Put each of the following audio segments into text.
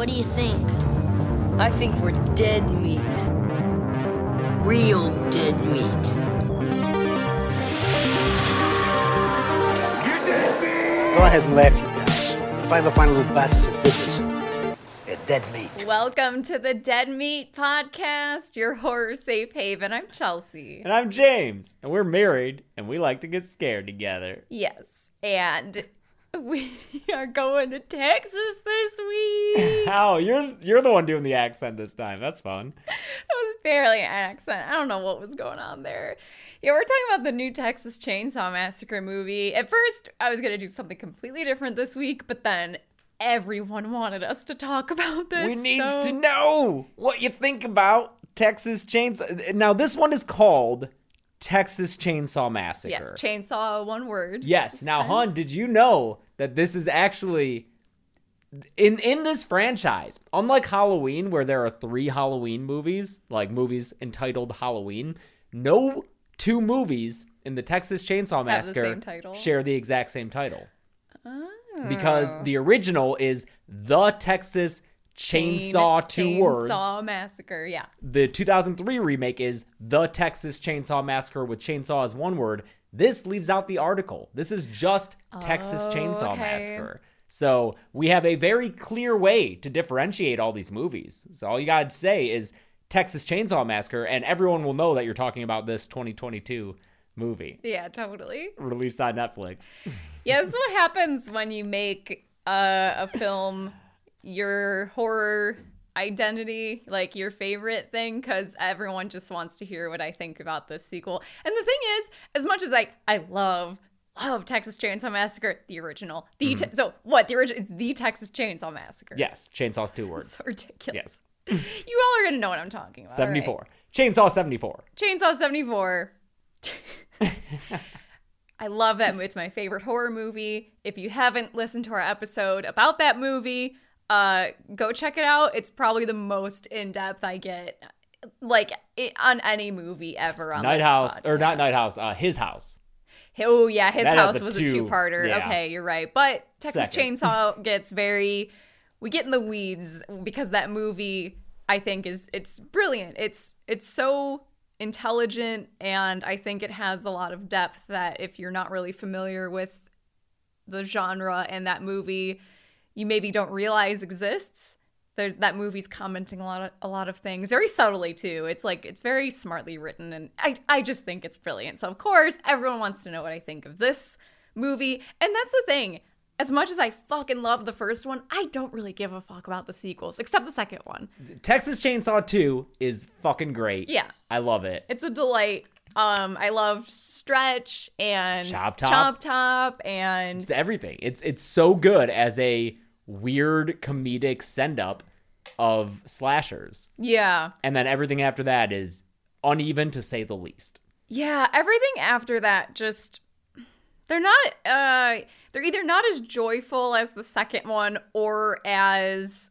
What do you think? I think we're dead meat. Real dead meat. Go ahead and laugh, you guys. If I ever find a fine little bastards that did this. They're dead meat. Welcome to the Dead Meat Podcast, your horror safe haven. I'm Chelsea. And I'm James, and we're married, and we like to get scared together. Yes, and we are going to Texas this week. How you're you're the one doing the accent this time. That's fun. That was barely an accent. I don't know what was going on there. Yeah, we're talking about the new Texas Chainsaw Massacre movie. At first, I was going to do something completely different this week, but then everyone wanted us to talk about this. we needs so- to know what you think about Texas Chainsaw. Now this one is called Texas Chainsaw Yeah, Massacre. chainsaw, one word. yes. Now, time. Hun, did you know that this is actually in in this franchise, unlike Halloween, where there are three Halloween movies, like movies entitled Halloween, no two movies in the Texas Chainsaw Have the Massacre share the exact same title. Oh. Because the original is the Texas Chainsaw two words. Chainsaw Massacre, yeah. The 2003 remake is the Texas Chainsaw Massacre with chainsaw as one word. This leaves out the article. This is just Texas Chainsaw okay. Massacre. So we have a very clear way to differentiate all these movies. So all you gotta say is Texas Chainsaw Massacre, and everyone will know that you're talking about this 2022 movie Yeah, totally. released on Netflix. Yeah, this is what happens when you make uh, a film your horror identity, like your favorite thing, because everyone just wants to hear what I think about this sequel. And the thing is, as much as I I love love Texas Chainsaw Massacre, the original, the mm-hmm. te- so what the original? It's the Texas Chainsaw Massacre. Yes, chainsaw's two words. so ridiculous. Yes. You all are gonna know what I'm talking about. all right? 74. Chainsaw 74. Chainsaw 74. I love that. mo- It's my favorite horror movie. If you haven't listened to our episode about that movie, uh, go check it out. It's probably the most in depth I get, like i on any movie ever on Night House, or not. Night House, uh, his house. Oh yeah, his That house a was two- a two-parter. yeah. Okay, you're right. But Texas Second. Chainsaw gets very we get in the weeds because that movie I think is it's brilliant. It's it's so intelligent and I think it has a lot of depth that if you're not really familiar with the genre and that movie you maybe don't realize exists. There's that movie's commenting a lot of a lot of things very subtly too. It's like it's very smartly written and I I just think it's brilliant. So of course everyone wants to know what I think of this movie. And that's the thing. As much as I fucking love the first one, I don't really give a fuck about the sequels except the second one. Texas Chainsaw 2 is fucking great. Yeah. I love it. It's a delight. Um I love Stretch and Chop Top. Chop Top and It's everything. It's it's so good as a weird comedic send up of slashers. yeah. And then everything after that is uneven to say the least. Yeah, everything after that just they're not uh they're either not as joyful as the second one or as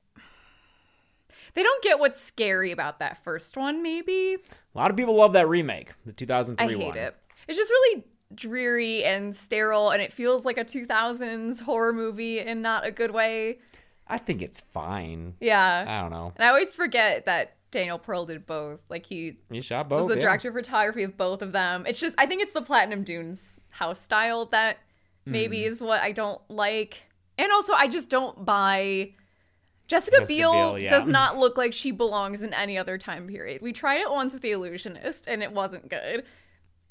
they don't get what's scary about that first one maybe. A lot of people love that remake, the 2003 one. I 2003 hate one. it. It's just really dreary and sterile and it feels like a 2000s horror movie in not a good way. I think it's fine. Yeah. I don't know. And I always forget that Daniel Pearl did both. Like he he shot both. was the yeah. director of photography of both of them. It's just I think it's the Platinum Dunes house style that maybe Hmm. is what I don't like. And also I just don't buy Jessica, Jessica Biel, Biel, yeah. does not look like she belongs in any other time period. We tried it once with The Illusionist and it wasn't good.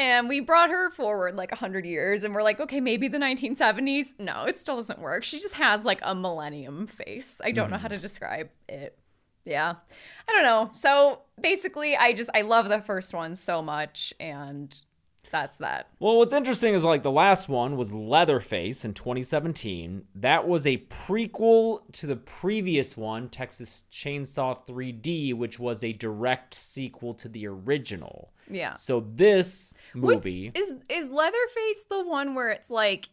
And we brought her forward like 100 years and we're like, okay, maybe the 1970s. No, it still doesn't work. She just has like a millennium face. I don't know Hmm. how to describe it. Yeah. I don't know. So basically, I just, I love the first one so much and that's that. Well, what's interesting is like the last one was Leatherface in 2017. That was a prequel to the previous one, Texas Chainsaw 3D, which was a direct sequel to the original. Yeah. So this movie, Is is Leatherface the one where it's like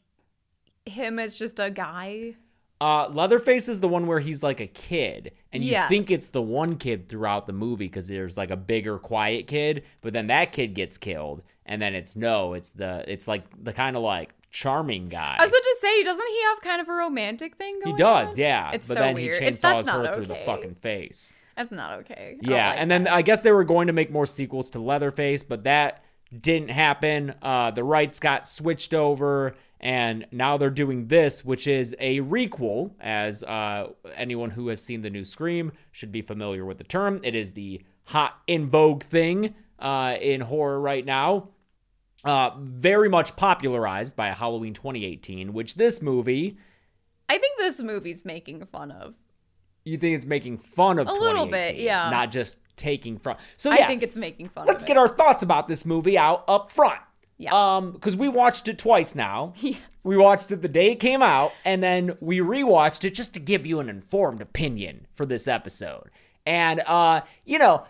him as just a guy? Uh, Leatherface is the one where he's like a kid, and you Yes. think it's the one kid throughout the movie because there's like a bigger, quiet kid, but then that kid gets killed, and then it's no, it's the, it's like the kind of like charming guy. I was about to say, doesn't he have kind of a romantic thing he does, on? yeah. It's but so then weird. he chainsaws her through the okay. fucking face. That's not okay. I Yeah, like and then I guess they were going to make more sequels to Leatherface, but that didn't happen. Uh, the rights got switched over, and now they're doing this, which is a requel. As uh, anyone who has seen the new Scream should be familiar with the term. It is the hot in vogue thing uh, in horror right now. Uh, very much popularized by Halloween 2018, which this movie, I think this movie's making fun of. you think it's making fun of A little bit, yeah. not just taking from. So yeah, I think it's making fun of let's get our thoughts about this movie out up front. Yeah. Um, because we watched it twice now. Yes. We watched it the day it came out, and then we rewatched it just to give you an informed opinion for this episode. And uh, you know,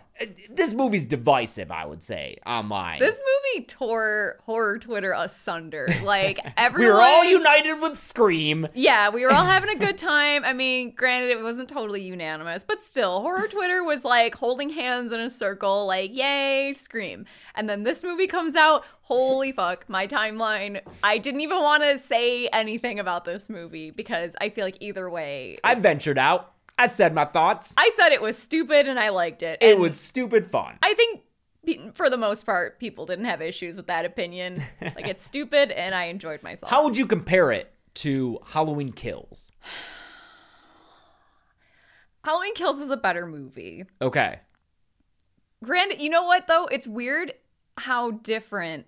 this movie's divisive, I would say, online. This movie tore horror Twitter asunder. Like everyone, we were all united with Scream. Yeah, we were all having a good time. I mean, granted, it wasn't totally unanimous, but still, horror Twitter was like holding hands in a circle, like, yay, scream. And then this movie comes out. Holy fuck, my timeline. I didn't even want to say anything about this movie because I feel like either way. I ventured out. I said my thoughts. I said it was stupid and I liked it. It And was stupid fun. I think. For the most part, people didn't have issues with that opinion. Like, it's stupid, and I enjoyed myself. How would you compare it to Halloween Kills? Halloween Kills is a better movie. Okay. Granted, you know what though? It's weird how different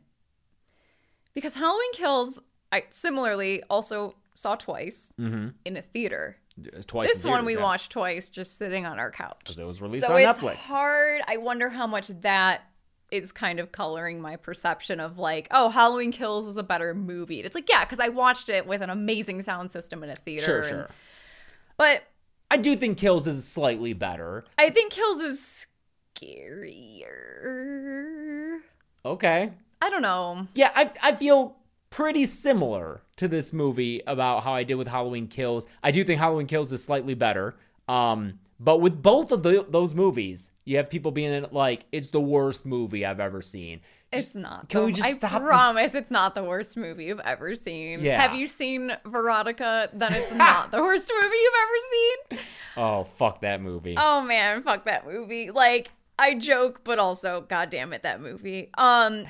because Halloween Kills I similarly also saw twice mm-hmm. in a theater. Uh, twice. This one we watched twice just sitting on our couch. 'Cause it was released So on it's Netflix. hard. I wonder how much that is kind of coloring my perception of like, oh, Halloween Kills was a better movie. It's like, yeah, because I watched it with an amazing sound system in a theater. Sure, and- sure. But I do think Kills is slightly better. I think Kills is scarier. Okay. I don't know. Yeah, I I feel pretty similar to this movie about how I did with Halloween Kills. I do think Halloween Kills is slightly better. Um, but with both of the, those movies, you have people being like, "It's the worst movie I've ever seen." It's not. Can though. we just I stop this- promise it's not the worst movie you've ever seen. Yeah. Have you seen Veronica? Then it's not the worst movie you've ever seen. Oh, fuck that movie. Oh man, fuck that movie. Like I joke, but also, god damn it, that movie. Um,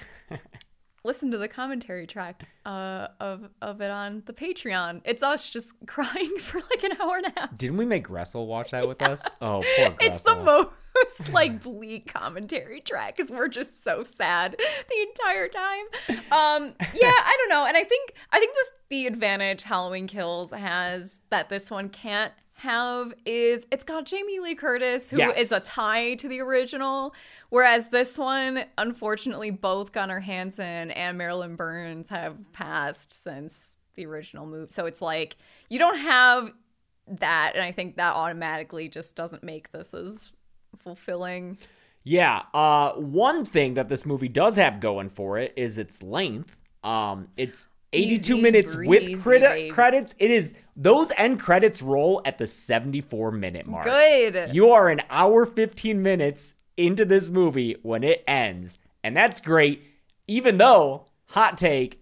listen to the commentary track uh, of of it on the Patreon. It's us just crying for like an hour and a half. Didn't we make Gressel watch that with us? Oh, poor Gressel. It's the most like bleak commentary track because we're just so sad the entire time. Um, yeah, I don't know, and I think I think the the advantage Halloween Kills has that this one can't have is it's got Jamie Lee Curtis, who is Yes. a tie to the original, whereas this one, unfortunately, both Gunnar Hansen and Marilyn Burns have passed since the original movie. So it's like you don't have that, and I think that automatically just doesn't make this as fulfilling. Yeah. Uh, one thing that this movie does have going for it is its length. Um, it's 82 Easy minutes breezy, with credi- babe. credits. It is those end credits roll at the 74 minute mark. Good. You are an hour 15 minutes into this movie when it ends, and that's great. Even though hot take,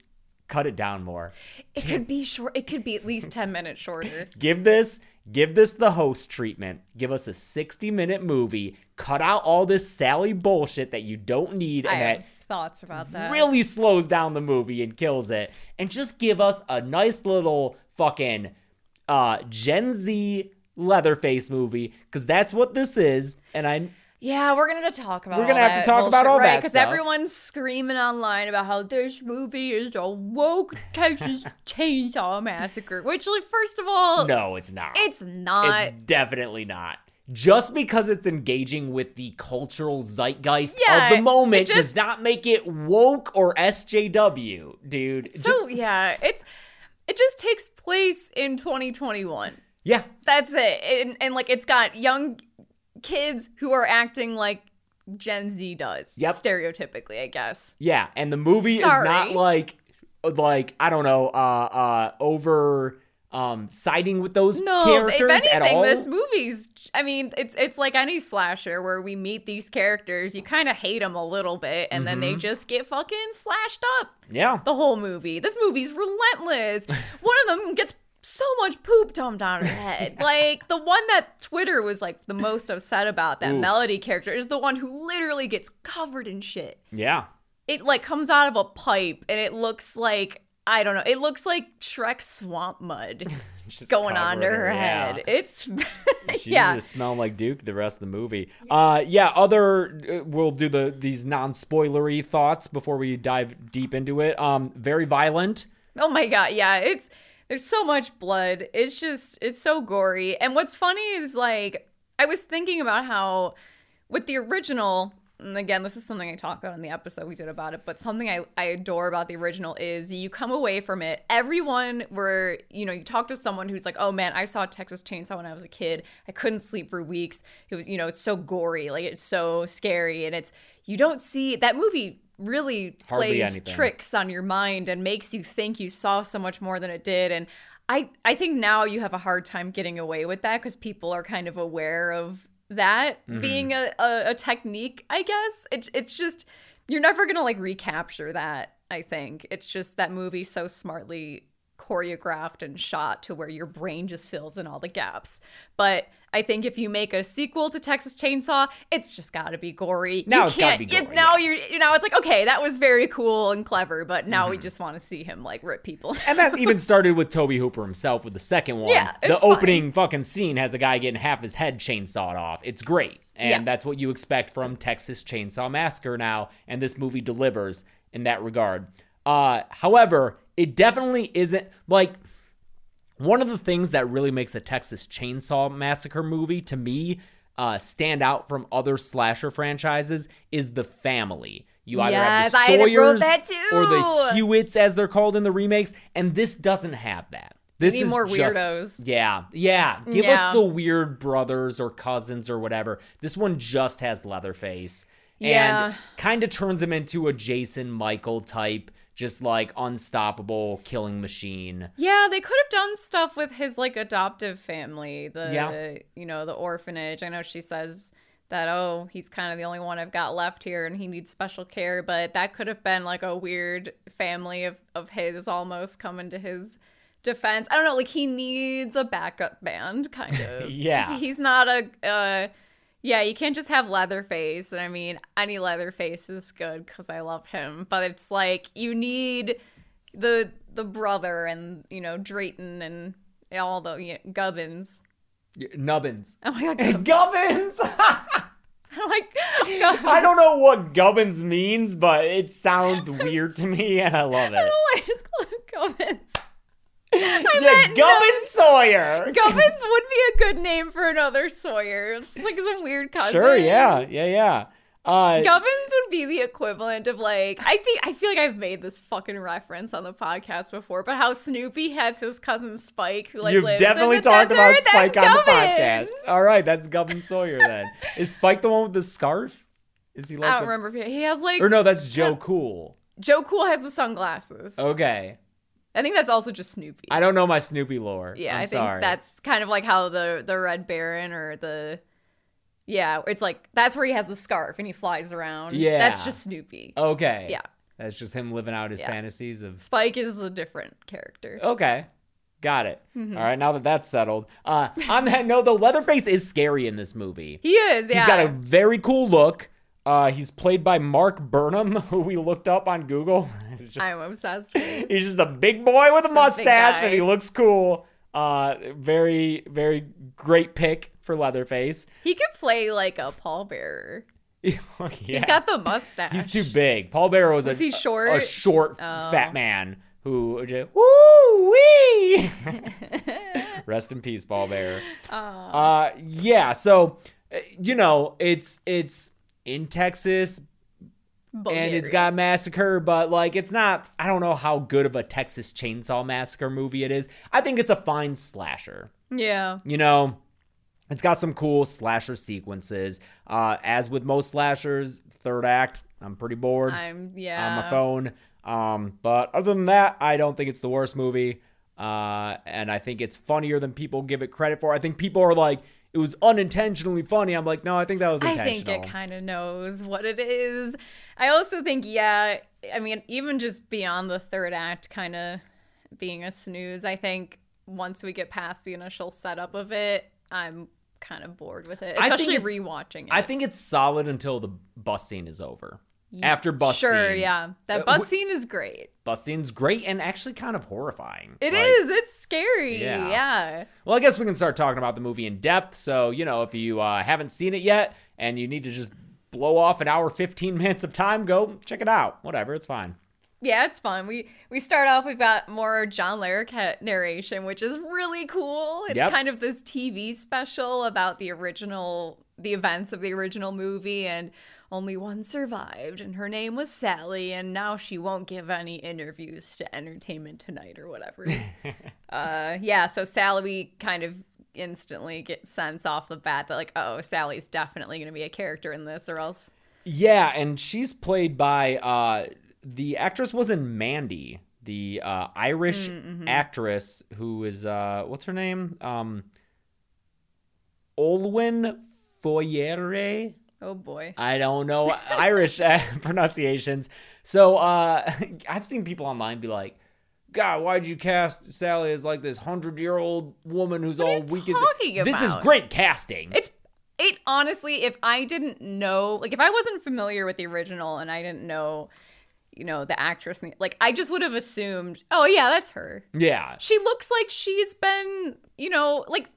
cut it down more. it could be short. It could be at least ten minutes shorter. Give this give this the host treatment. Give us a 60 minute movie. Cut out all this Sally bullshit that you don't need I and that thoughts about that. really slows down the movie and kills it. And just give us a nice little fucking uh Gen Z Leatherface movie because that's what this is. And I Yeah, we're gonna talk about. We're gonna have to talk about bullshit, all right? that Because everyone's screaming online about how this movie is a woke Texas Chainsaw Massacre. Which, like, first of all, no, it's not. it's not. It's definitely not. Just because it's engaging with the cultural zeitgeist Yeah, of the moment just- does not make it woke or SJW, dude. so just, yeah, it's it just takes place in 2021. yeah, That's it. And, and like it's got young kids who are acting like Gen Z does. Yep. Stereotypically, I guess. yeah. And the movie is not like, like I don't know, uh, uh, over um siding with those No, characters if at anything, all. this movie's. I mean, it's it's like any slasher where we meet these characters, you kind of hate them a little bit, and then they Mm-hmm. just get fucking slashed up yeah. the whole movie. This movie's relentless. One of them gets so much poop dumped on her head. like the one that Twitter was like the most upset about, that Oof. Melody character, is the one who literally gets covered in shit. Yeah. It like comes out of a pipe and it looks like I don't know. It looks like Shrek's swamp mud going onto her yeah. head. It's She yeah. just smelled like Duke the rest of the movie. Uh, yeah. Other, uh, we'll do the these non-spoilery thoughts before we dive deep into it. Um, very violent. Oh my god, yeah, it's there's so much blood. It's just it's so gory. And what's funny is like I was thinking about how with the original and again, this is something I talked about in the episode we did about it, but something I, I adore about the original is you come away from it, everyone where, you know, you talk to someone who's like, oh man, I saw Texas Chainsaw when I was a kid. I couldn't sleep for weeks. It was, you know, it's so gory, like it's so scary. And it's, you don't see that movie really Hardly plays anything. tricks on your mind and makes you think you saw so much more than it did. And I, I think now you have a hard time getting away with that because people are kind of aware of that Mm-hmm. being a, a, a technique, I guess. It's it's just you're never gonna like recapture that, I think. It's just that movie so smartly choreographed and shot to where your brain just fills in all the gaps. But I think if you make a sequel to Texas Chainsaw, it's just gotta be gory. Now you it's gotta can't- be it- gory, now yeah. you're you know, it's like, okay, that was very cool and clever, but now Mm-hmm. we just want to see him like rip people. And that even started with Toby Hooper himself with the second one. Yeah, the fine. opening fucking scene has a guy getting half his head chainsawed off. It's great. And Yeah. that's what you expect from Texas Chainsaw Massacre now, and this movie delivers in that regard. Uh however, it definitely isn't like one of the things that really makes a Texas Chainsaw Massacre movie to me uh, stand out from other slasher franchises is the family. You either Yes, have the Sawyers or the. Hewitts, as they're called in the remakes, and this doesn't have that. This need is more just- weirdos. Yeah, yeah. Give Yeah. us the weird brothers or cousins or whatever. This one just has Leatherface, Yeah. and kind of turns him into a Jason Michael type, just like unstoppable killing machine. Yeah, they could have done stuff with his like adoptive family, the Yeah. you know, the orphanage. I know she says that oh, he's kind of the only one I've got left here and he needs special care, but that could have been like a weird family of of his almost coming to his defense. I don't know, like he needs a backup band kind of. Yeah. He's not a uh yeah, you can't just have Leatherface. And I mean, any Leatherface is good because I love him. But it's like you need the the brother and you know Drayton and all the you know, Gubbins. Nubbins. Oh my god, Gubbins. Like Gubbins. I don't know what Gubbins means, but it sounds weird to me, and I love it. I don't know why I just call him Gubbins. I Yeah, meant Gubbin Sawyer. Gubbins would be a good name for another Sawyer. It's just like some weird cousin. Sure, yeah, yeah, yeah. Uh, Gubbins would be the equivalent of like I think I feel like I've made this fucking reference on the podcast before, but how Snoopy has his cousin Spike who like You've lives in definitely the talked about. Spike That's on the podcast. All right, that's Gubbin Sawyer then. Is Spike the one with the scarf? Is he like I don't the- remember if he, he has like Or no, that's Joe Cool. Joe Cool has the sunglasses. Okay. I think that's also just Snoopy. I don't know my Snoopy lore. yeah, I'm i think sorry. that's kind of like how the the Red Baron or the yeah, it's like that's where he has the scarf and he flies around. Yeah. that's just Snoopy. Okay. Yeah. That's just him living out his Yeah. fantasies of Spike is a different character. Okay. Got it. Mm-hmm. All right, now that that's settled. Uh, on that note, though, Leatherface is scary in this movie. He is. Yeah, He's got a very cool look. Uh, he's played by Mark Burnham, who we looked up on Google. He's just, I'm obsessed he's just a big boy with a mustache, and he looks cool. Uh, very, very great pick for Leatherface. He could play like a pallbearer. yeah. He's got the mustache. He's too big. Paul Bearer was, Was a, he short? a short Oh. fat man who just woo wee. Rest in peace, Paul Bearer. Uh, yeah. So, uh, you know, it's it's in Texas and it's got massacre, but like it's not. I don't know how good of a Texas Chainsaw Massacre movie it is. I think it's a fine slasher. yeah. You know, it's got some cool slasher sequences. Uh, as with most slashers, third act, I'm pretty bored I'm yeah. on my phone. Um, but other than that, I don't think it's the worst movie. Uh, and I think it's funnier than people give it credit for. I think people are like, it was unintentionally funny. I'm like, no, I think that was intentional. I think it kind of knows what it is. I also think, yeah, I mean, even just beyond the third act kind of being a snooze, I think once we get past the initial setup of it, I'm kind of bored with it, I think especially rewatching it. I think it's solid until the bus scene is over. After bus scene. sure, scene, yeah. That Uh, bus scene is great. bus scene's great and actually kind of horrifying. It Like, is. It's scary. Yeah. Yeah. Well, I guess we can start talking about the movie in depth. So, you know, if you uh, haven't seen it yet and you need to just blow off an hour, 15 minutes of time, go check it out. Whatever, it's fine. Yeah, it's fun. We we start off. We've got more John Larroquette narration, which is really cool. It's Yep. kind of this TV special about the original, the events of the original movie, and only one survived, and her name was Sally, and now she won't give any interviews to Entertainment Tonight or whatever. uh, yeah, so Sally, we kind of instantly get sense off the bat that like, oh, Sally's definitely going to be a character in this, or else. Yeah, and she's played by uh, the actress was in Mandy, the uh, Irish actress who is uh, what's her name? Um, Olwen Fouéré. Oh boy. I don't know Irish uh, pronunciations. So uh, I've seen people online be like, God, why'd you cast Sally as like this hundred year old woman who's What are all you weak? talking This is great casting. It's it honestly, if I didn't know, like if I wasn't familiar with the original and I didn't know, you know, the actress, like I just would have assumed, oh yeah, that's her. yeah. She looks like she's been, you know, like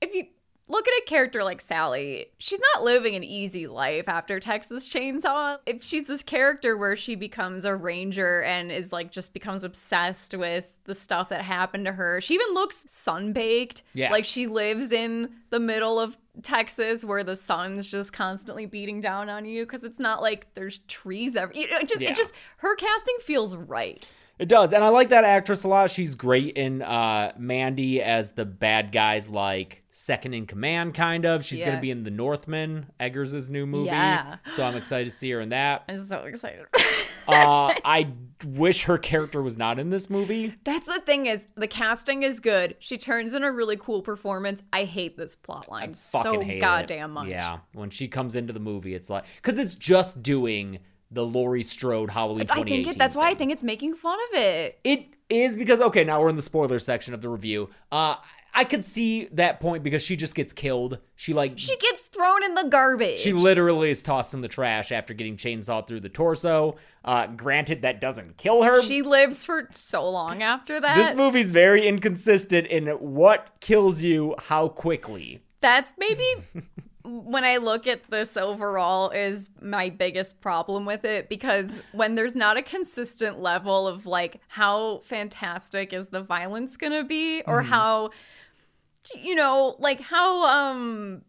if you look at a character like Sally, she's not living an easy life after Texas Chainsaw. If she's this character where she becomes a ranger and is like just becomes obsessed with the stuff that happened to her, she even looks sunbaked. Yeah. Like she lives in the middle of Texas where the sun's just constantly beating down on you because it's not like there's trees ever. You know, it just, Yeah. it just, her casting feels right. It does, and I like that actress a lot. She's great in uh, Mandy as the bad guy's like second in command, kind of. She's Yeah. gonna be in The Northman, Eggers' new movie. Yeah. So I'm excited to see her in that. I'm so excited. Uh, I wish her character was not in this movie. That's the thing is the casting is good. She turns in a really cool performance. I hate this plot line Fucking so hate it. goddamn much. Yeah, when she comes into the movie, it's like because it's just doing the Laurie Strode Halloween. I think it, that's why I think it's making fun of it. It is because okay, now we're in the spoiler section of the review. Uh I could see that point because she just gets killed. She like She gets thrown in the garbage. she literally is tossed in the trash after getting chainsawed through the torso. Uh granted that doesn't kill her. She lives for so long after that. this movie's very inconsistent in what kills you how quickly. That's maybe when I look at this overall is my biggest problem with it because when there's not a consistent level of like how fantastic is the violence going to be or how you know like how um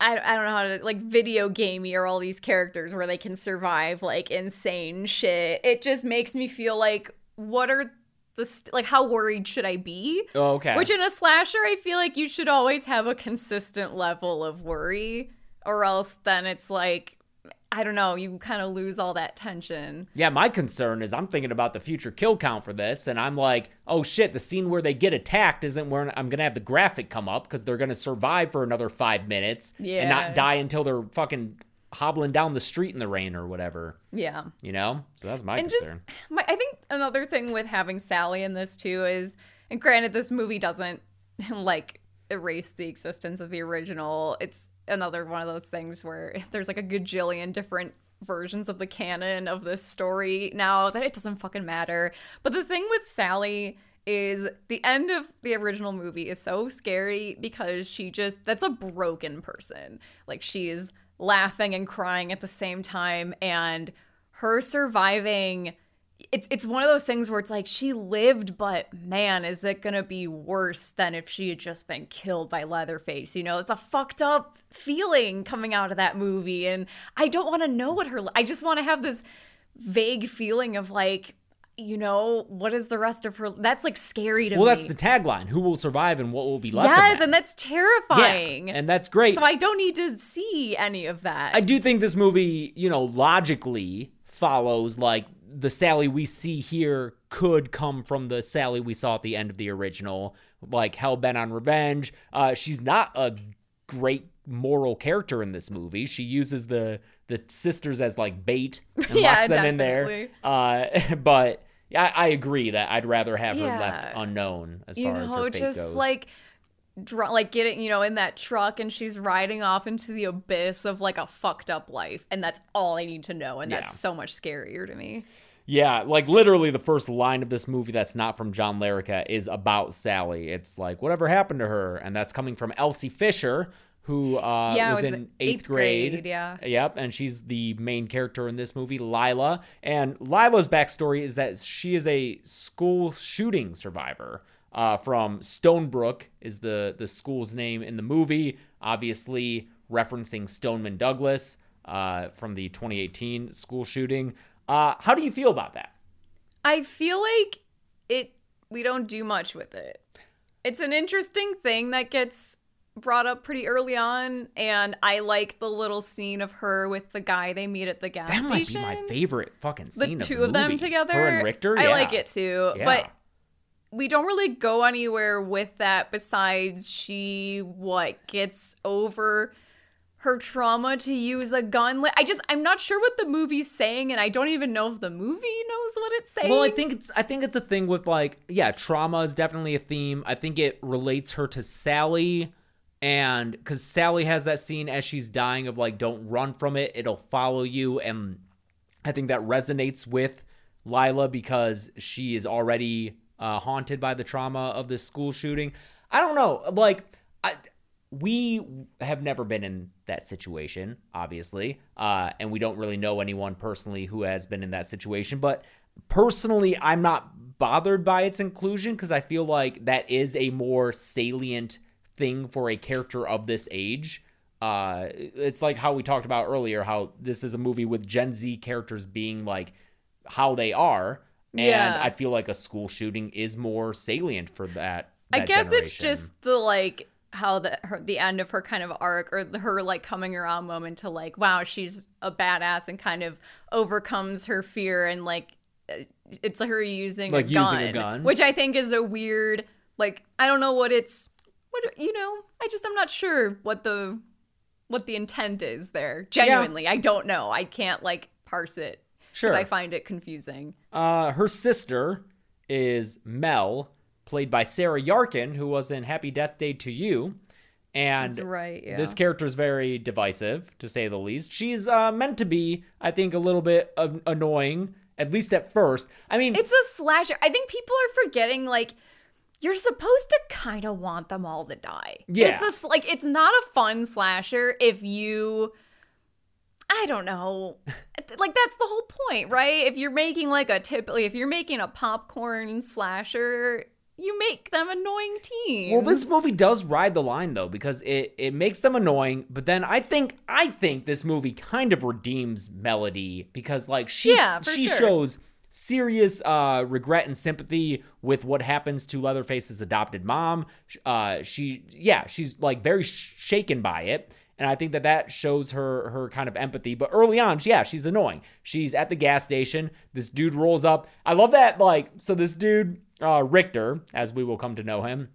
I, I don't know how to like video gamey or all these characters where they can survive like insane shit. It just makes me feel like what are the st- like how worried should I be? Oh, okay. Which in a slasher, I feel like you should always have a consistent level of worry, or else then it's like, I don't know, you kind of lose all that tension. Yeah, my concern is I'm thinking about the future kill count for this, and I'm like, oh shit, the scene where they get attacked isn't where I'm gonna have the graphic come up because they're gonna survive for another five minutes and not die until they're fucking hobbling down the street in the rain or whatever. Yeah. You know? So that's my and just concern. my, I think another thing with having Sally in this too is, and granted, this movie doesn't like erase the existence of the original. It's another one of those things where there's like a gajillion different versions of the canon of this story now that it doesn't fucking matter. But the thing with Sally is the end of the original movie is so scary because she just that's a broken person. Like she is laughing and crying at the same time and her surviving it's it's one of those things where it's like she lived but man is it going to be worse than if she had just been killed by Leatherface you know? It's a fucked up feeling coming out of that movie and I don't want to know what her I just want to have this vague feeling of like you know what is the rest of her that's like scary to Well, me Well, that's the tagline: "Who will survive and what will be left?" yes and that's terrifying. yeah, and that's great. so I don't need to see any of that I do think this movie, you know, logically follows like the Sally we see here could come from the Sally we saw at the end of the original, like hell bent on revenge. Uh, she's not a great moral character in this movie. She uses the the sisters as like bait and Yeah, locks them in there. Uh, but yeah, I, I agree that I'd rather have her left unknown as you far as her fate just goes. like dr- like getting you know in that truck and she's riding off into the abyss of like a fucked up life and that's all i need to know and Yeah. that's so much scarier to me Yeah, like literally the first line of this movie that's not from John Larroquette is about Sally. It's like whatever happened to her, and that's coming from Elsie Fisher, who uh, Yeah, was, was in eighth, eighth grade. grade, yeah. Yep, and she's the main character in this movie, Lila. And Lila's backstory is that she is a school shooting survivor. Uh, from Stonebrook is the the school's name in the movie, obviously referencing Stoneman Douglas uh, from the 2018 school shooting. Uh, how do you feel about that? i feel like it we don't do much with it it's an interesting thing that gets brought up pretty early on and i like the little scene of her with the guy they meet at the gas station. That might be my favorite fucking scene of the two of, of them together. Her and Richter. I yeah. like it too, Yeah. but we don't really go anywhere with that besides she what gets over her trauma to use a gun. Li- I just I'm not sure what the movie's saying, and I don't even know if the movie knows what it's saying. Well, I think it's I think it's a thing with like yeah, trauma is definitely a theme. I think it relates her to Sally and because Sally has that scene as she's dying of like don't run from it, it'll follow you, and I think that resonates with Lila because she is already uh, haunted by the trauma of this school shooting. I don't know, like I we have never been in that situation, obviously, uh, and we don't really know anyone personally who has been in that situation. But personally, I'm not bothered by its inclusion because I feel like that is a more salient thing for a character of this age. Uh, it's like how we talked about earlier, how this is a movie with Gen Z characters being like how they are, and Yeah. I feel like a school shooting is more salient for that. I that guess it's just the like how the her, the end of her kind of arc or the, her like coming around moment to like wow she's a badass and kind of overcomes her fear and like it's her using Like a gun, using a gun. which I think is a weird like I don't know what it's what you know I just I'm not sure what the what the intent is there genuinely I don't know I can't like parse it Sure. I find it confusing Uh, her sister is Mel, played by Sarah Yarkin, who was in Happy Death Day 2U. And That's right, yeah. this character is very divisive, to say the least. She's uh, meant to be, I think, a little bit uh, annoying, at least at first. I mean, It's a slasher. I think people are forgetting like you're supposed to kind of want them all to die. Yeah. It's a s- like it's not a fun slasher if you I don't know. like that's the whole point, right? If you're making like a typically if you're making a popcorn slasher, you make them annoying teens. Well, this movie does ride the line though because it it makes them annoying, but then I think I think this movie kind of redeems Melody because like she Yeah, she sure. shows serious uh regret and sympathy with what happens to Leatherface's adopted mom. Uh she yeah, she's like very sh- shaken by it. And I think that that shows her her kind of empathy. But early on, yeah, she's annoying. She's at the gas station. This dude rolls up. I love that. Like, so this dude, uh, Richter, as we will come to know him,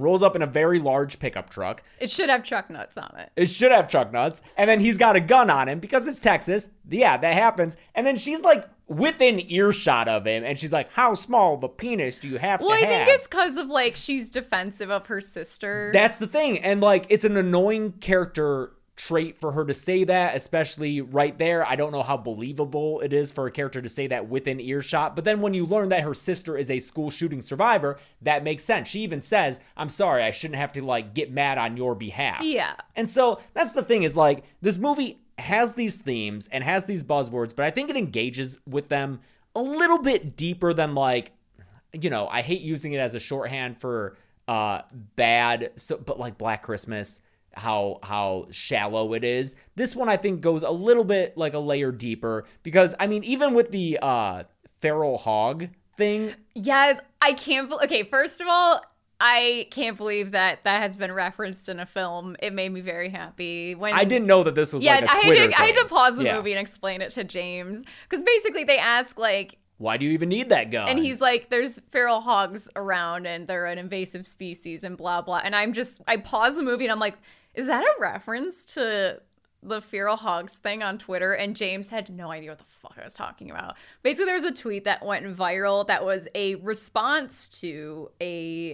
rolls up in a very large pickup truck. it should have truck nuts on it. It should have truck nuts. And then he's got a gun on him because it's Texas. Yeah, that happens. And then she's like within earshot of him. And she's like, How small of a penis do you have Well, I have? think it's cuz of like she's defensive of her sister. That's the thing. And like it's an annoying character trait for her to say that, especially right there. I don't know how believable it is for a character to say that within earshot. But then when you learn that her sister is a school shooting survivor, that makes sense. She even says, I'm sorry, I shouldn't have to like get mad on your behalf. Yeah. And so that's the thing is like this movie has these themes and has these buzzwords, but I think it engages with them a little bit deeper than like you know, I hate using it as a shorthand for uh bad so but like Black Christmas how how shallow it is. This one I think goes a little bit like a layer deeper because I mean even with the uh feral hog thing, Yes, I can't. bel okay, first of all, I can't believe that that has been referenced in a film. It made me very happy when I didn't know that this was Yeah, like a I had to I had to pause the Yeah. movie and explain it to James because basically they ask like, Why do you even need that gun? and he's like, "There's feral hogs around and they're an invasive species and blah blah." And I'm just I pause the movie and I'm like, "Is that a reference to?" The feral hogs thing on Twitter, and James had no idea what the fuck I was talking about. Basically, there was a tweet that went viral that was a response to a.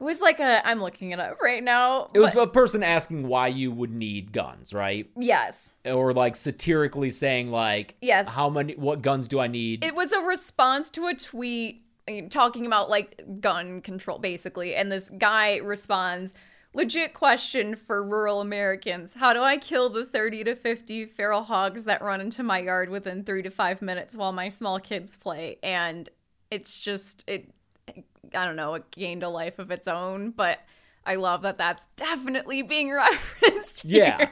It was like a. I'm looking it up right now. it was a person asking why you would need guns, right? yes. Or like satirically saying like, Yes. how many, what guns do I need? It was a response to a tweet uh, talking about like gun control, basically. And this guy responds, legit question for rural Americans How do I kill the 30 to 50 feral hogs that run into my yard within three to five minutes while my small kids play? And it's just, it, I don't know, it gained a life of its own, but. I love that that's definitely being referenced Yeah.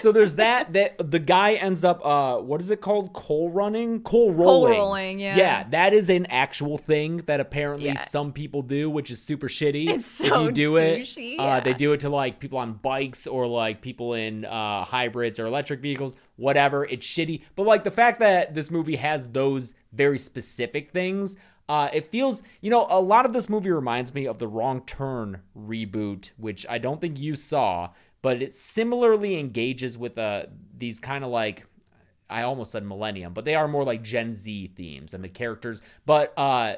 so there's that that the guy ends up uh what is it called? Coal running? Coal rolling. Coal rolling, yeah. Yeah, that is an actual thing that apparently Yeah. some people do, which is super shitty. It's if so you do it, douchey, uh, they do it to like people on bikes or like people in uh hybrids or electric vehicles, whatever. It's shitty. But like the fact that this movie has those very specific things uh, it feels, you know, a lot of this movie reminds me of the Wrong Turn reboot, which I don't think you saw, but it similarly engages with uh, these kind of like, I almost said millennium, but they are more like Gen Z themes and the characters. But uh,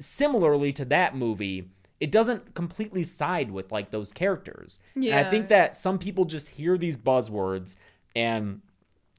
similarly to that movie, it doesn't completely side with like those characters. And I think that some people just hear these buzzwords and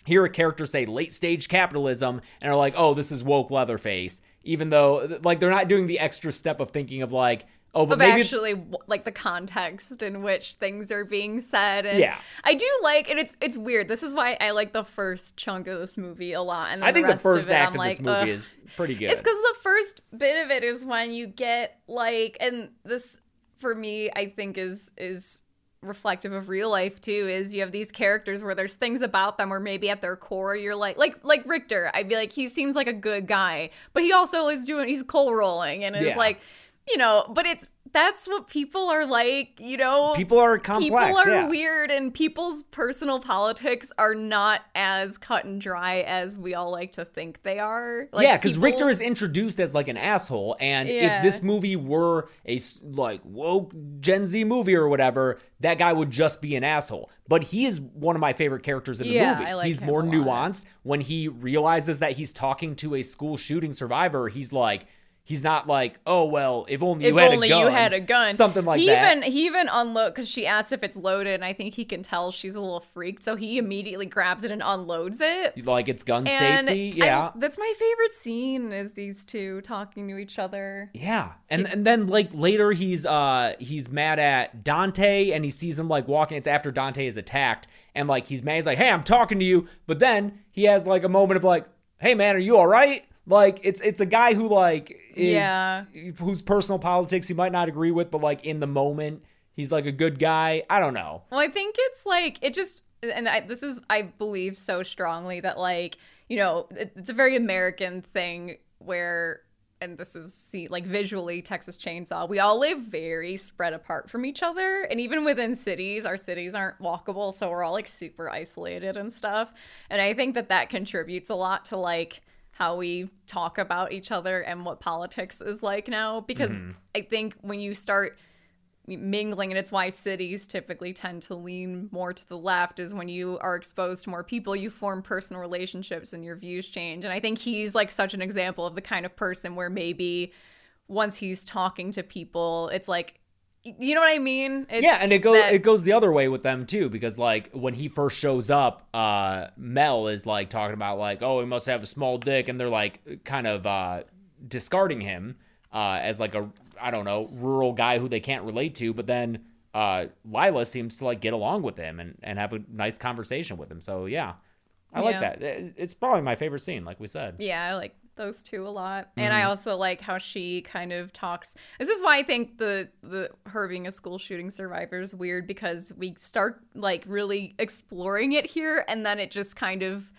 hear a character say late stage capitalism and are like, oh, this is woke Leatherface, even though like they're not doing the extra step of thinking of like, oh, but maybe actually like the context in which things are being said and Yeah. i do like and it's it's weird this is why i like the first chunk of this movie a lot and I think the first of it, act I'm of this movie ugh. is pretty good. it's because the first bit of it is when you get like and this for me i think is is reflective of real life too is you have these characters where there's things about them where maybe at their core you're like like like Richter I'd be like he seems like a good guy but he also is doing he's coal rolling and it's Yeah. like you know but it's that's what people are like you know People are complex. people are yeah. weird and people's personal politics are not as cut and dry as we all like to think they are like yeah, because people- Richter is introduced as like an asshole, and Yeah. if this movie were a like woke Gen Z movie or whatever, that guy would just be an asshole. But he is one of my favorite characters in the Yeah, movie. I like he's more nuanced. When he realizes that he's talking to a school shooting survivor, he's like, he's not like, oh well, if only you if had only a gun, you had a gun something like he that. even he even unload because she asked if it's loaded and i think he can tell she's a little freaked so he immediately grabs it and unloads it like it's gun and safety, I- yeah. that's my favorite scene is these two talking to each other Yeah. And and then like later he's uh he's mad at Dante and he sees him like walking it's after Dante is attacked and like he's mad he's like, "Hey, I'm talking to you." But then he has like a moment of like, "Hey man, are you all right?" Like it's it's a guy who like is Yeah. whose personal politics you might not agree with, but like in the moment, he's like a good guy. I don't know. Well, I think it's like it just, and I, this is I believe so strongly that like you know it, it's a very American thing where, and this is see like visually Texas Chainsaw, we all live very spread apart from each other, and even within cities, our cities aren't walkable, so we're all like super isolated and stuff, and I think that that contributes a lot to like how we talk about each other and what politics is like now. Because mm-hmm. I think when you start mingling and it's why cities typically tend to lean more to the left is when you are exposed to more people you form personal relationships and your views change. And i think he's like such an example of the kind of person where maybe once he's talking to people it's like you know what i mean it's yeah, and it goes that- it goes the other way with them too because like when he first shows up, uh, Mel is like talking about like, oh, he must have a small dick, and they're like kind of uh, discarding him uh, as like a I don't know rural guy who they can't relate to, but then uh, Lila seems to like get along with him and and have a nice conversation with him. So yeah, I like that. It's probably my favorite scene, like we said. Yeah, I like those two a lot. And Mm-hmm. I also like how she kind of talks. This is why I think the the her being a school shooting survivor is weird because we start like really exploring it here and then it just kind of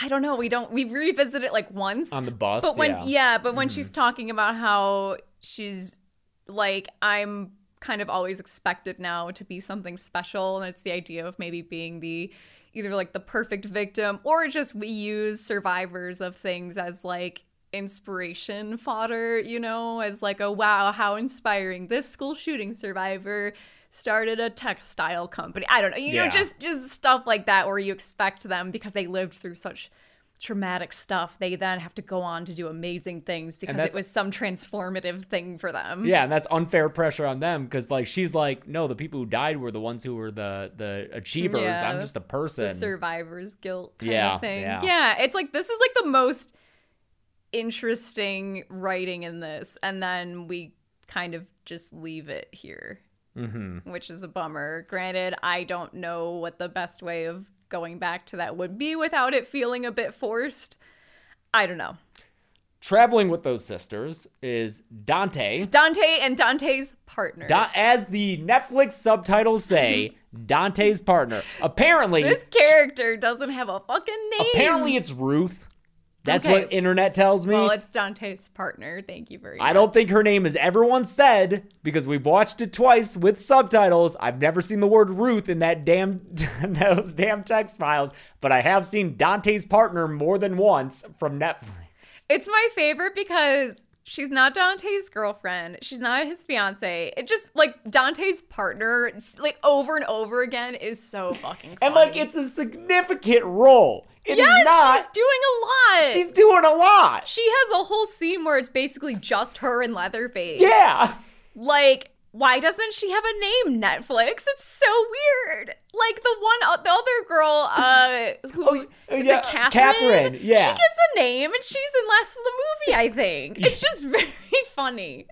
I don't know, we don't we revisit it like once On the bus, But when yeah. Mm-hmm. yeah, but when she's talking about how she's like I'm kind of always expected now to be something special and it's the idea of maybe being the either like the perfect victim or just we use survivors of things as like inspiration fodder, you know, as like a wow, how inspiring. This school shooting survivor started a textile company. I don't know, you Yeah. know, just just stuff like that where you expect them because they lived through such traumatic stuff. They then have to go on to do amazing things because it was some transformative thing for them. Yeah, and that's unfair pressure on them because like she's like, no, the people who died were the ones who were the the achievers. Yeah, I'm just a person. survivor's guilt kind Yeah, of thing. yeah. it's like this is like the most interesting writing in this, and then we kind of just leave it here, mm-hmm. which is a bummer. Granted, I don't know what the best way of going back to that would be without it feeling a bit forced. I don't know. Traveling with those sisters is Dante. Dante and Dante's partner. Da- as the Netflix subtitles say, Dante's partner. Apparently, this character doesn't have a fucking name. apparently it's Ruth. That's Okay. what internet tells me. well, it's Dante's partner. Thank you very much. I don't think her name is ever once said because we've watched it twice with subtitles. I've never seen the word Ruth in that damn those damn text files, but I have seen Dante's partner more than once from Netflix. It's my favorite because she's not Dante's girlfriend. She's not his fiance. It just like Dante's partner, like over and over again, is so fucking. Funny. And like it's a significant role. It is yes, not. she's doing a lot. she's doing a lot. she has a whole scene where it's basically just her and Leatherface. Yeah. Like, why doesn't she have a name? Netflix. It's so weird. Like the one, the other girl, uh, who is Oh, yeah, it Catherine? Catherine, yeah. She gets a name and she's in less of the movie. I think it's just very funny.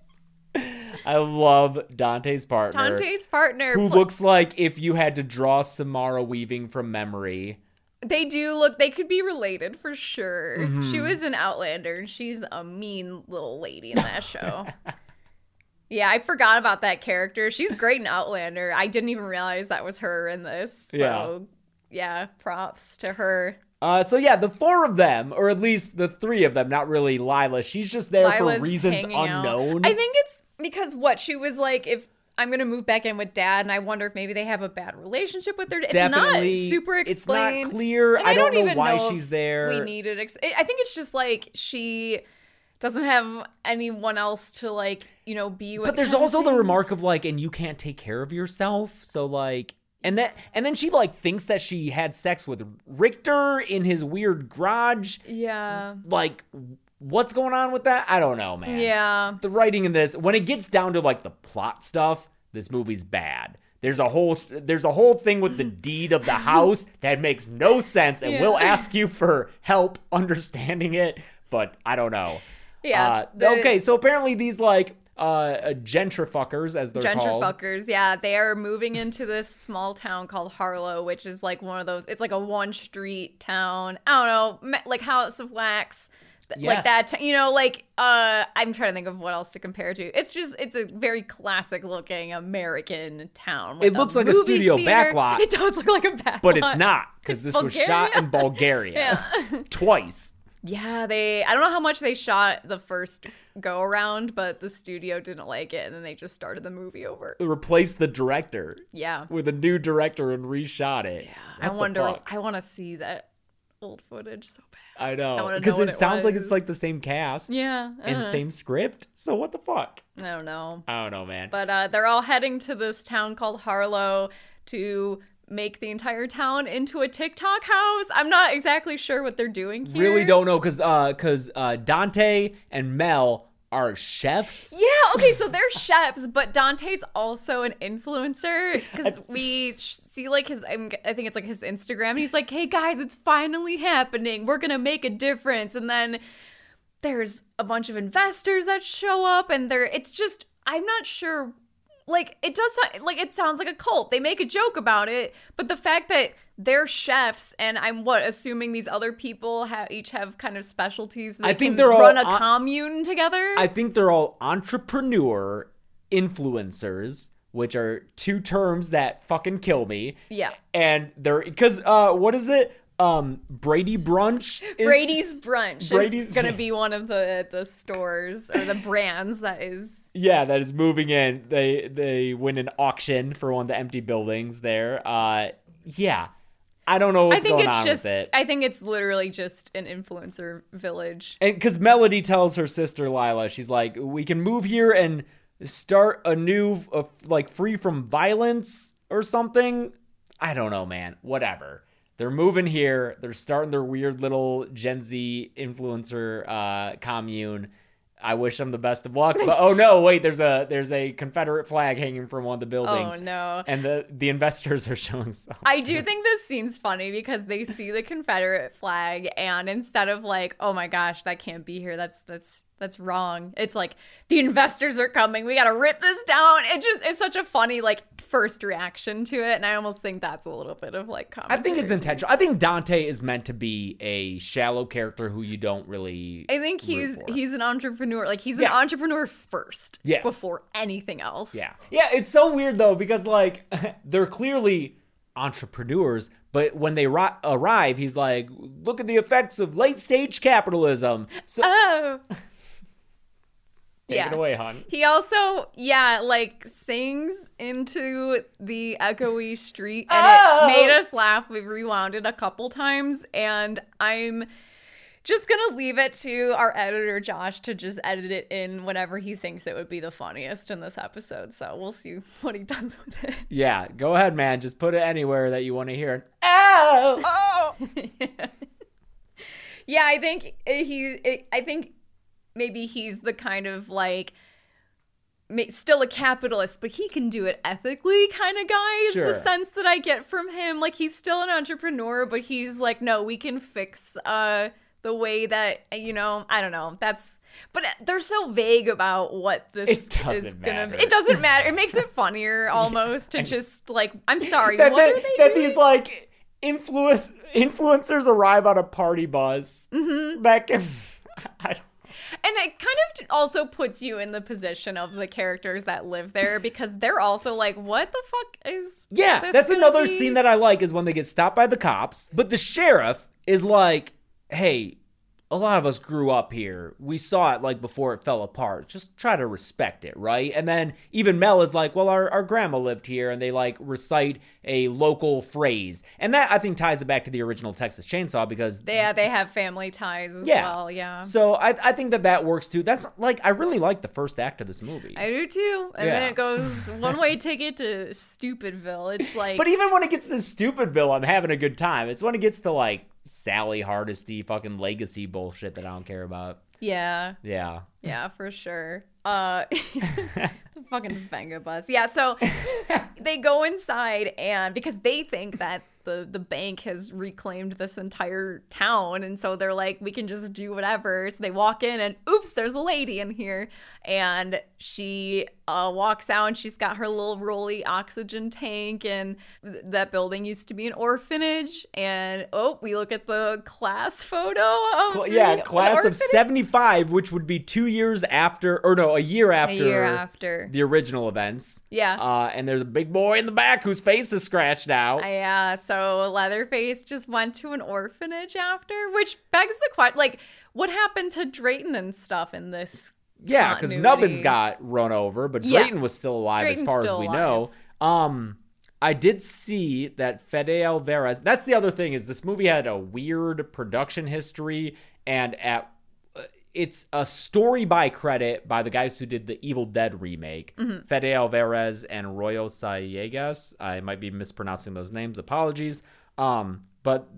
I love Dante's partner. Dante's partner. who pl- looks like if you had to draw Samara Weaving from memory. They do look. They could be related for sure. Mm-hmm. She was an Outlander, and she's a mean little lady in that show. yeah, I forgot about that character. She's great in Outlander. I didn't even realize that was her in this. So, yeah, props to her. Uh, so yeah, the four of them, or at least the three of them, not really Lila. She's just there Lila's for reasons hanging out. unknown. I think it's because what she was like. If I'm gonna move back in with dad, and I wonder if maybe they have a bad relationship with their. It's Definitely, not super it's not clear. I don't know even why if she's there. We needed. Ex- I think it's just like she doesn't have anyone else to like you know be with. but there's also the remark of like, and you can't take care of yourself, so like. And that, and then she like thinks that she had sex with Richter in his weird garage. Yeah. Like, what's going on with that? I don't know, man. Yeah. the writing in this when it gets down to like the plot stuff this movie's bad there's a whole there's a whole thing with the deed of the house that makes no sense and Yeah. we'll ask you for help understanding it but i don't know Yeah. uh, the- okay so apparently these like uh, gentrifuckers as they're called Gentrifuckers, yeah, they are moving into this small town called Harlow, which is like one of those. It's like a one street town. I don't know, like House of Wax, th- like that. You know, like uh, I'm trying to think of what else to compare to. It's just it's a very classic looking American town. It looks like a studio theater. backlot, It does look like a backlot, but it's not because this was shot in bulgaria Yeah. twice Yeah, they. I don't know how much they shot the first go around, but the studio didn't like it, and then they just started the movie over. replaced the director Yeah. with a new director and reshot it I What the wonder. fuck? I want to see that old footage so bad. I know because it it sounds like it's like the same cast Yeah. and uh, same script. So what the fuck? I don't know. I don't know, man. But uh, they're all heading to this town called Harlow to make the entire town into a TikTok house. I'm not exactly sure what they're doing here. really don't know because uh because uh Dante and Mel are chefs. Yeah, okay, so they're chefs, but Dante's also an influencer because we see like his, I'm, I think it's like his Instagram. And he's like, hey guys, it's finally happening. We're gonna make a difference. And then there's a bunch of investors that show up, and they're, it's just, I'm not sure. Like it does sound, like it sounds like a cult. They make a joke about it, but the fact that they're chefs and I'm what assuming these other people have each have kind of specialties. They I think they're all run a on- commune together. I think they're all entrepreneur influencers, which are two terms that fucking kill me. Yeah. And they're because uh what is it? Um, Brady Brunch. Is, Brady's Brunch Brady's- is gonna be one of the the stores or the brands that is. Yeah, that is moving in. They they win an auction for one of the empty buildings there. Uh, yeah, I don't know what's I think going it's on just. with it. I think it's literally just an influencer village. and because Melody tells her sister Lila, she's like, we can move here and start a new, uh, like, free from violence or something. I don't know, man. Whatever. They're moving here. They're starting their weird little Gen Z influencer uh, commune. I wish them the best of luck. But oh no, wait, there's a there's a Confederate flag hanging from one of the buildings. Oh no. And the the investors are showing some. I do think this scene's funny because they see the Confederate flag and instead of like, oh my gosh, that can't be here. That's that's that's wrong. It's like the investors are coming. We gotta rip this down. It just it's such a funny like first reaction to it, and I almost think that's a little bit of like I think it's intentional. I think Dante is meant to be a shallow character who you don't really. I think he's he's an entrepreneur. Like he's Yeah. an entrepreneur first, Yes. before anything else. Yeah. Yeah, it's so weird though because like they're clearly entrepreneurs, but when they ri- arrive, he's like, "Look at the effects of late stage capitalism." So Oh. Take yeah. it away, hon. He also, yeah, like sings into the echoey street, and Oh! it made us laugh. We rewound it a couple times, and I'm just gonna leave it to our editor Josh to just edit it in whenever he thinks it would be the funniest in this episode. So we'll see what he does with it. Yeah, go ahead, man. Just put it anywhere that you want to hear it. Oh, Yeah, I think he. I think maybe he's the kind of like still a capitalist, but he can do it ethically kind of guy. Is Sure. the sense that I get from him. Like he's still an entrepreneur, but he's like, no, we can fix uh the way that you know. I don't know. That's but they're so vague about what this is gonna. matter. It doesn't matter. It makes it funnier almost to just like. I'm sorry. that, what that, are they that these like influence influencers arrive on a party bus. Mm-hmm. That can. And it kind of also puts you in the position of the characters that live there because they're also like, what the fuck is. Yeah, that's another be? scene that I like is when they get stopped by the cops. But the sheriff is like, "Hey, a lot of us grew up here. We saw it like before it fell apart. Just try to respect it, right?" And then even Mel is like, "Well, our, our grandma lived here," and they like recite a local phrase, and that I think ties it back to the original Texas Chainsaw because They, yeah, they have family ties as yeah, well. Yeah. So I I think that that works too. That's like I really like the first act of this movie. I do too. And then it goes one way ticket to Stupidville. It's like. But even when it gets to Stupidville, I'm having a good time. It's when it gets to like Sally Hardesty fucking legacy bullshit that I don't care about. yeah. Yeah. Yeah, for sure. Uh the fucking Venga bus. Yeah, so they go inside and because they think that the the bank has reclaimed this entire town and so they're like we can just do whatever. So they walk in and oops, there's a lady in here and she uh, walks out and she's got her little rolly oxygen tank and th- that building used to be an orphanage and oh, we look at the class photo of Cl- the yeah, class of 75, which would be two years after, or no, a year a after, year after. the original events. Yeah. Uh, and there's a big boy in the back whose face is scratched out. Yeah, so Leatherface just went to an orphanage after, which begs the question like, what happened to Drayton and stuff in this? yeah, because. Nubbins got run over, but Yeah. Drayton was still alive as far as we alive. know. Um, I did see that Fede Alvarez. That's the other thing is this movie had a weird production history, and at it's a story by credit by the guys who did the Evil Dead remake, Mm-hmm. Fede Alvarez and Rodo Sayagues. I might be mispronouncing those names. Apologies. Um, but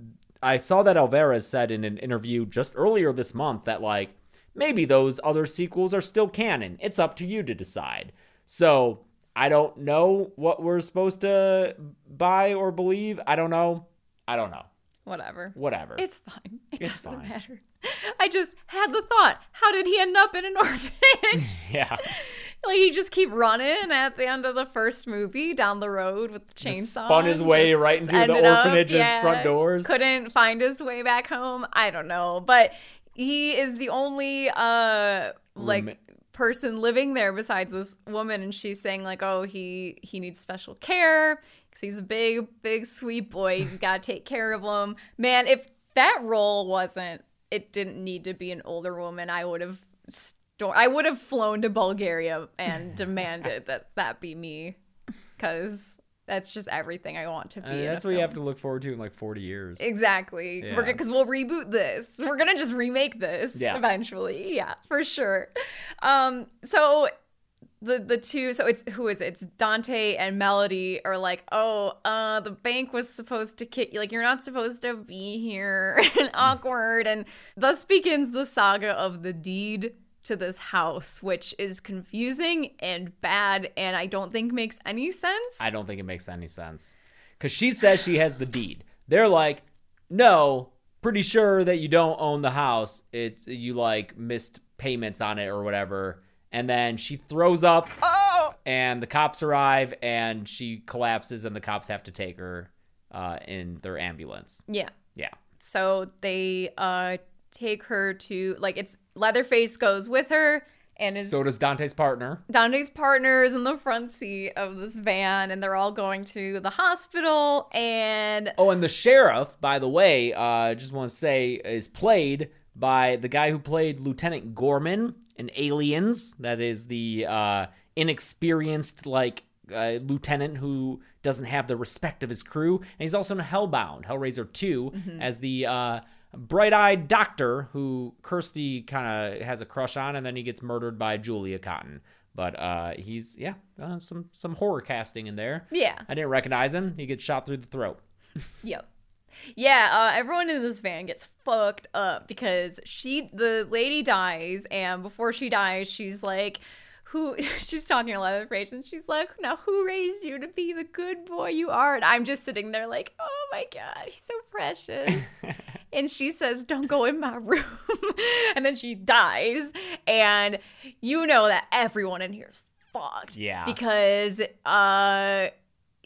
I saw that Alvarez said in an interview just earlier this month that like maybe those other sequels are still canon. It's up to you to decide. So I don't know what we're supposed to buy or believe. I don't know. I don't know. Whatever. Whatever. It's fine. It It's doesn't fine. matter. I just had the thought, how did he end up in an orphanage? yeah. like he just keep running at the end of the first movie down the road with the chainsaw. Just spun his way right into the ended up- orphanage's yeah, front doors. Couldn't find his way back home. I don't know, but he is the only uh like person living there besides this woman, and she's saying like, oh, he he needs special care. 'Cause he's a big, big, sweet boy. You gotta take care of him. Man, if that role wasn't, it didn't need to be an older woman, I would have. Sto- I would have flown to Bulgaria and demanded that that be me, because that's just everything I want to be. I mean, in a that's what you have to look forward to in like 40 years. Exactly. We're Yeah. because we'll reboot this. We're gonna just remake this Yeah. eventually. Yeah, for sure. Um, so the the two so it's who is it? It's Dante and Melody are like, oh, uh, the bank was supposed to kick you, like you're not supposed to be here and awkward, and thus begins the saga of the deed to this house, which is confusing and bad, and I don't think makes any sense. I don't think it makes any sense. Because she says she has the deed. They're like, no, pretty sure that you don't own the house. It's you like missed payments on it or whatever. And then she throws up, and the cops arrive, and she collapses, and the cops have to take her uh, in their ambulance. Yeah. Yeah. So they uh take her to like it's Leatherface goes with her and his So does Dante's partner. Dante's partner is in the front seat of this van and they're all going to the hospital and Oh, and the sheriff, by the way, uh, just want to say, is played by the guy who played Lieutenant Gorman in Aliens. That is the uh, inexperienced, like, uh, lieutenant who doesn't have the respect of his crew. And he's also in Hellbound, Hellraiser 2, as the uh, bright eyed doctor who Kirsty kind of has a crush on, and then he gets murdered by Julia Cotton. But uh, he's, yeah, uh, some, some horror casting in there. yeah. I didn't recognize him. He gets shot through the throat. Yep. Yeah, uh, everyone in this van gets fucked up because she, the lady dies, and before she dies, she's like, "Who?" She's talking a to Leatherface, and she's like, "Now, who raised you to be the good boy you are?" And I'm just sitting there like, "Oh my god, he's so precious." and she says, "Don't go in my room," and then she dies, and you know that everyone in here is fucked. Yeah. because uh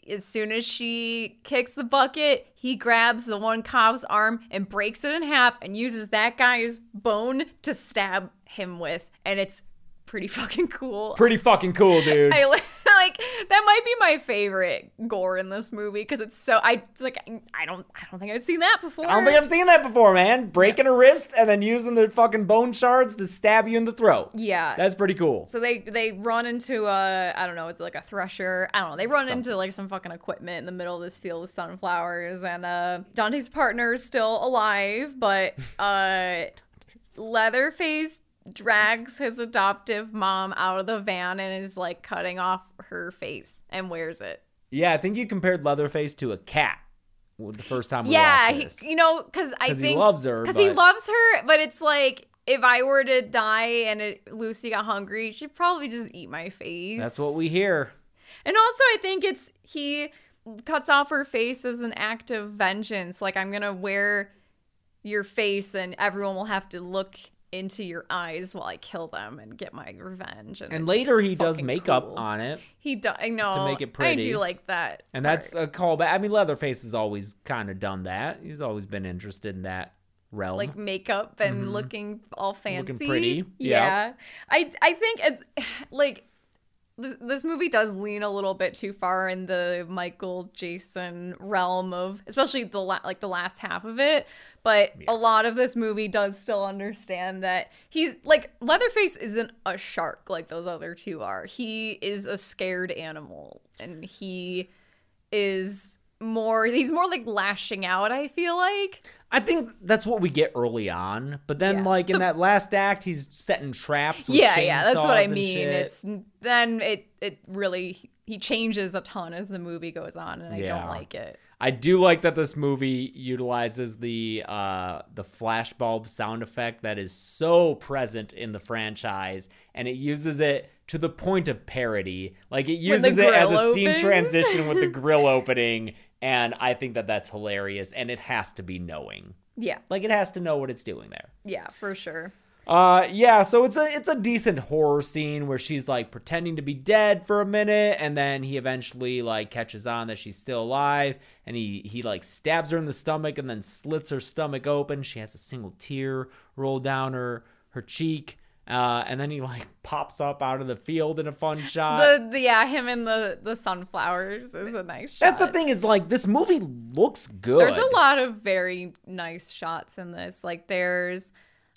as soon as she kicks the bucket, he grabs the one cop's arm and breaks it in half and uses that guy's bone to stab him with. And it's pretty fucking cool. Pretty fucking cool, dude. I like that might be my favorite gore in this movie because it's so I like I don't I don't think I've seen that before. I don't think I've seen that before, man. Breaking a wrist and then using the fucking bone shards to stab you in the throat. yeah. That's pretty cool. So they they run into a I don't know it's like a thresher I don't know they run Something. into like some fucking equipment in the middle of this field of sunflowers and uh Dante's partner is still alive but uh Leatherface drags his adoptive mom out of the van and is like cutting off her face and wears it. Yeah, I think you compared Leatherface to a cat the first time we yeah, he, you know cuz I 'Cause he think loves her, Cuz he loves her but it's like if I were to die and it, Lucy got hungry, she'd probably just eat my face. That's what we hear. And also, I think it's he cuts off her face as an act of vengeance. Like, I'm gonna wear your face, and everyone will have to look into your eyes while I kill them and get my revenge. And, And later he does makeup cool. on it, He does. I know to make it pretty. I do like that, and that's part. a callback. I mean, Leatherface has always kind of done that. He's always been interested in that realm. like makeup and looking all fancy, Mm-hmm. pretty, Yeah, I I think it's like this this movie does lean a little bit too far in the Michael Jason realm of, especially the la- like the last half of it. But a lot of this movie does still understand that he's like Leatherface isn't a shark like those other two are. He is a scared animal, and he is more. He's more like lashing out. I feel like. I think that's what we get early on, but then Yeah. like in that last act, he's setting traps. With yeah yeah that's what i mean shit. it's then it it really he changes a ton as the movie goes on and i Yeah. don't like it I do like that this movie utilizes the uh, the flashbulb sound effect that is so present in the franchise, and it uses it to the point of parody. Like it uses it as a scene opens. transition with the grill opening, and I think that that's hilarious. And it has to be knowing, yeah like it has to know what it's doing there. yeah for sure Uh yeah, so it's a it's a decent horror scene where she's like pretending to be dead for a minute and then he eventually like catches on that she's still alive and he he like stabs her in the stomach and then slits her stomach open. She has a single tear roll down her her cheek Uh, and then he like pops up out of the field in a fun shot. The, the yeah, him and the the sunflowers is a nice shot. That's the thing is like this movie looks good. There's a lot of very nice shots in this. Like there's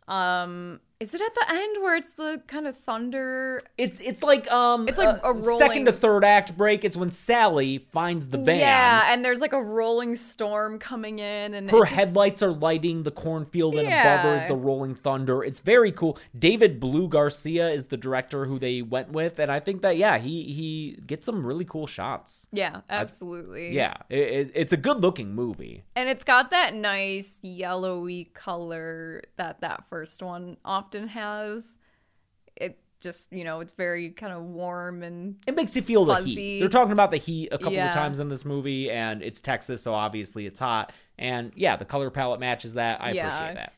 um is it at the end where it's the kind of thunder It's it's like um It's like a second to third act break. It's when Sally finds the van. Yeah, and there's like a rolling storm coming in and Her just- headlights are lighting the cornfield, and above her is the rolling thunder. It's very cool. David Blue Garcia is the director who they went with, and I think that yeah, he he gets some really cool shots. Yeah, absolutely. Yeah, it, it, it's a good looking movie. And it's got that nice yellowy color that that first one often has. It just, you know, it's very kind of warm and It makes you feel the Fuzzy. heat. They're talking about the heat a couple Yeah. of times in this movie, and it's Texas, so obviously it's hot. And yeah, the color palette matches that. I Yeah. appreciate that.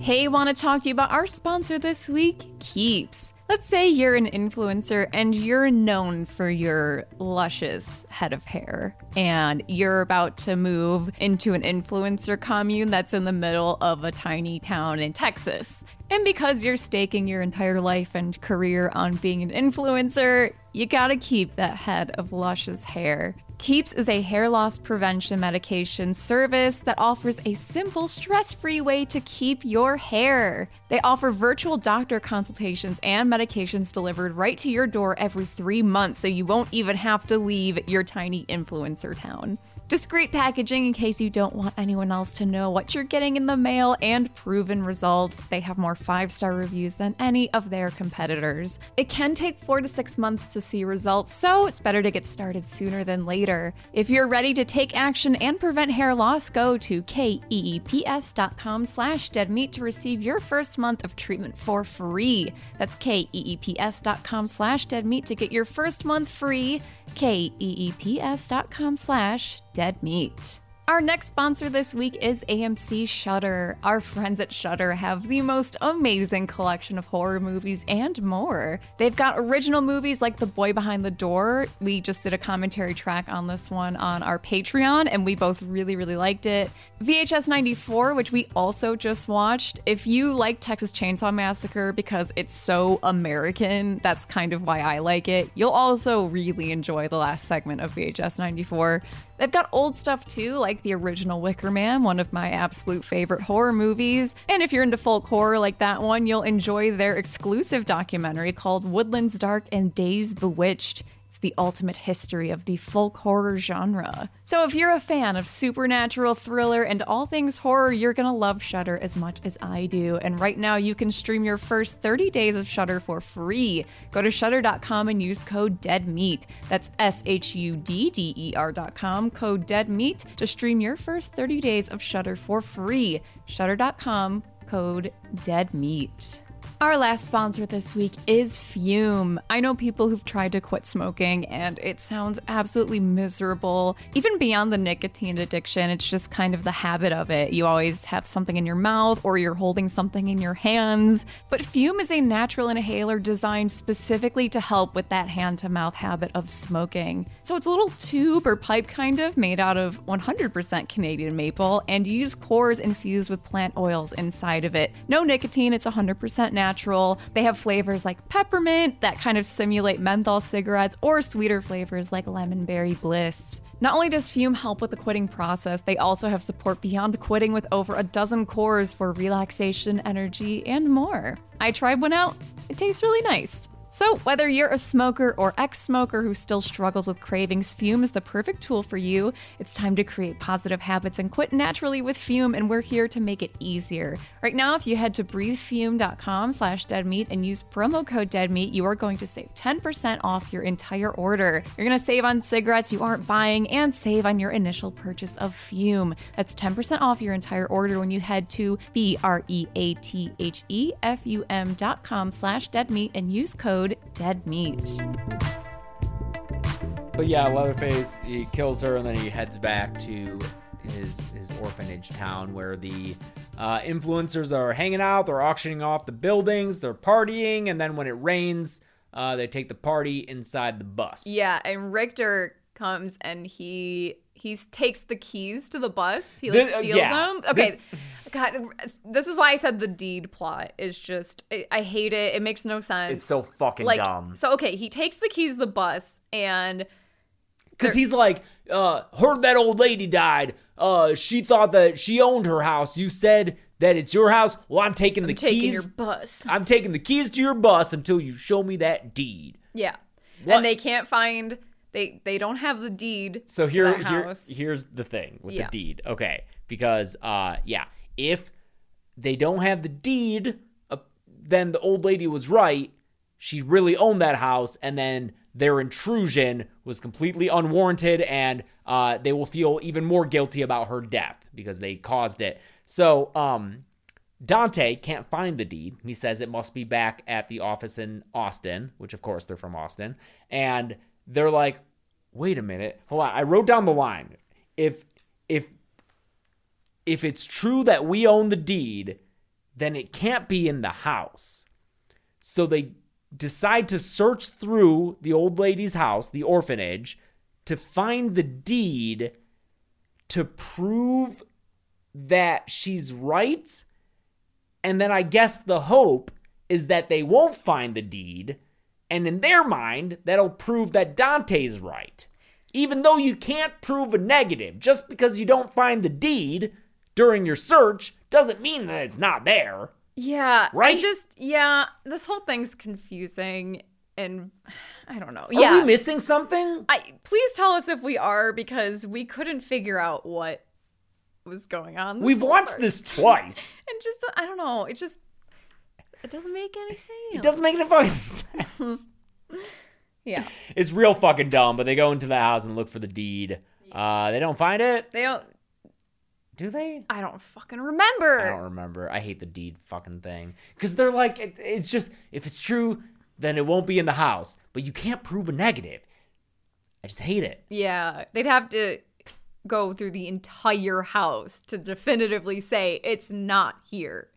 Hey, want to talk to you about our sponsor this week, Keeps. Let's say you're an influencer and you're known for your luscious head of hair, and you're about to move into an influencer commune that's in the middle of a tiny town in Texas. And because you're staking your entire life and career on being an influencer, you gotta keep that head of luscious hair. Keeps is a hair loss prevention medication service that offers a simple, stress free way to keep your hair. They offer virtual doctor consultations and medications delivered right to your door every three months, so you won't even have to leave your tiny influencer town. Discreet packaging in case you don't want anyone else to know what you're getting in the mail, and proven results. They have more five star reviews than any of their competitors. It can take four to six months to see results, so it's better to get started sooner than later. If you're ready to take action and prevent hair loss, go to keeps.com slash deadmeat to receive your first month of treatment for free. That's keeps.com slash deadmeat to get your first month free keeps.com slash dead meat. Our next sponsor this week is AMC Shudder. Our friends at Shudder have the most amazing collection of horror movies and more. They've got original movies like The Boy Behind the Door. We just did a commentary track on this one on our Patreon, and we both really, really liked it. VHS 94, which we also just watched. If you like Texas Chainsaw Massacre because it's so American, that's kind of why I like it. You'll also really enjoy the last segment of VHS 94. They've got old stuff too, like the original Wicker Man, one of my absolute favorite horror movies. And if you're into folk horror like that one, you'll enjoy their exclusive documentary called Woodlands Dark and Days Bewitched. It's the ultimate history of the folk horror genre. So if you're a fan of supernatural thriller and all things horror, you're gonna love Shudder as much as I do. And right now you can stream your first 30 days of Shudder for free. Go to shudder.com and use code DEADMEAT. That's S H U D D E R.com, code DEADMEAT to stream your first 30 days of Shudder for free. Shudder.com, code DEADMEAT. Our last sponsor this week is Füm. I know people who've tried to quit smoking and it sounds absolutely miserable. Even beyond the nicotine addiction, it's just kind of the habit of it. You always have something in your mouth or you're holding something in your hands. But Füm is a natural inhaler designed specifically to help with that hand to mouth habit of smoking. So it's a little tube or pipe kind of made out of 100% Canadian maple and you use cores infused with plant oils inside of it. No nicotine, it's 100% natural. They have flavors like peppermint that kind of simulate menthol cigarettes or sweeter flavors like lemon berry bliss. Not only does Füm help with the quitting process, they also have support beyond quitting with over a dozen cores for relaxation, energy, and more. I tried one out. It tastes really nice. So, whether you're a smoker or ex smoker who still struggles with cravings, Füm is the perfect tool for you. It's time to create positive habits and quit naturally with Füm, and we're here to make it easier. Right now, if you head to breathefum.com slash deadmeat and use promo code deadmeat, you are going to save 10% off your entire order. You're going to save on cigarettes you aren't buying and save on your initial purchase of Füm. That's 10% off your entire order when you head to B R E A T H E F U M.com slash deadmeat and use code deadmeat. But yeah, Leatherface he kills her and then he heads back to his his orphanage town where the uh, influencers are hanging out. They're auctioning off the buildings. They're partying, and then when it rains, uh, they take the party inside the bus. Yeah, and Richter comes and he he takes the keys to the bus. He like This- uh, steals yeah. them. Okay. This- God, this is why I said the deed plot is just I, I hate it. It makes no sense. It's so fucking like, dumb. So okay, he takes the keys to the bus and Because he's like, uh, heard that old lady died. Uh, she thought that she owned her house. You said that it's your house. Well, I'm taking the taking keys. your bus. I'm taking the keys to your bus until you show me that deed. Yeah. What? And they can't find they they don't have the deed So here, here here's the thing with Yeah. the deed. Okay, because uh, yeah, if they don't have the deed, uh, then the old lady was right. She really owned that house, and then their intrusion was completely unwarranted, and uh, they will feel even more guilty about her death because they caused it. So, um, Dante can't find the deed. He says it must be back at the office in Austin, which of course they're from Austin. And they're like, "Wait a minute. Hold on. I wrote down the line. If if if it's true that we own the deed, then it can't be in the house." So they decide to search through the old lady's house, the orphanage, to find the deed to prove that she's right. And then I guess the hope is that they won't find the deed. And in their mind, that'll prove that Dante's right. Even though you can't prove a negative, just because you don't find the deed during your search doesn't mean that it's not there. Yeah. I Right? just yeah, this whole thing's confusing and I don't know. Are yeah. we missing something? I please tell us if we are because we couldn't figure out what was going on. We've watched part. this twice. and just I don't know. It just it doesn't make any sense. It doesn't make any fucking sense. Yeah. It's real fucking dumb, but they go into the house and look for the deed. Uh, they don't find it. They don't Do they? I don't fucking remember. I don't remember. I hate the deed fucking thing because they're like, it, it's just if it's true, then it won't be in the house. But you can't prove a negative. I just hate it. Yeah, they'd have to go through the entire house to definitively say it's not here.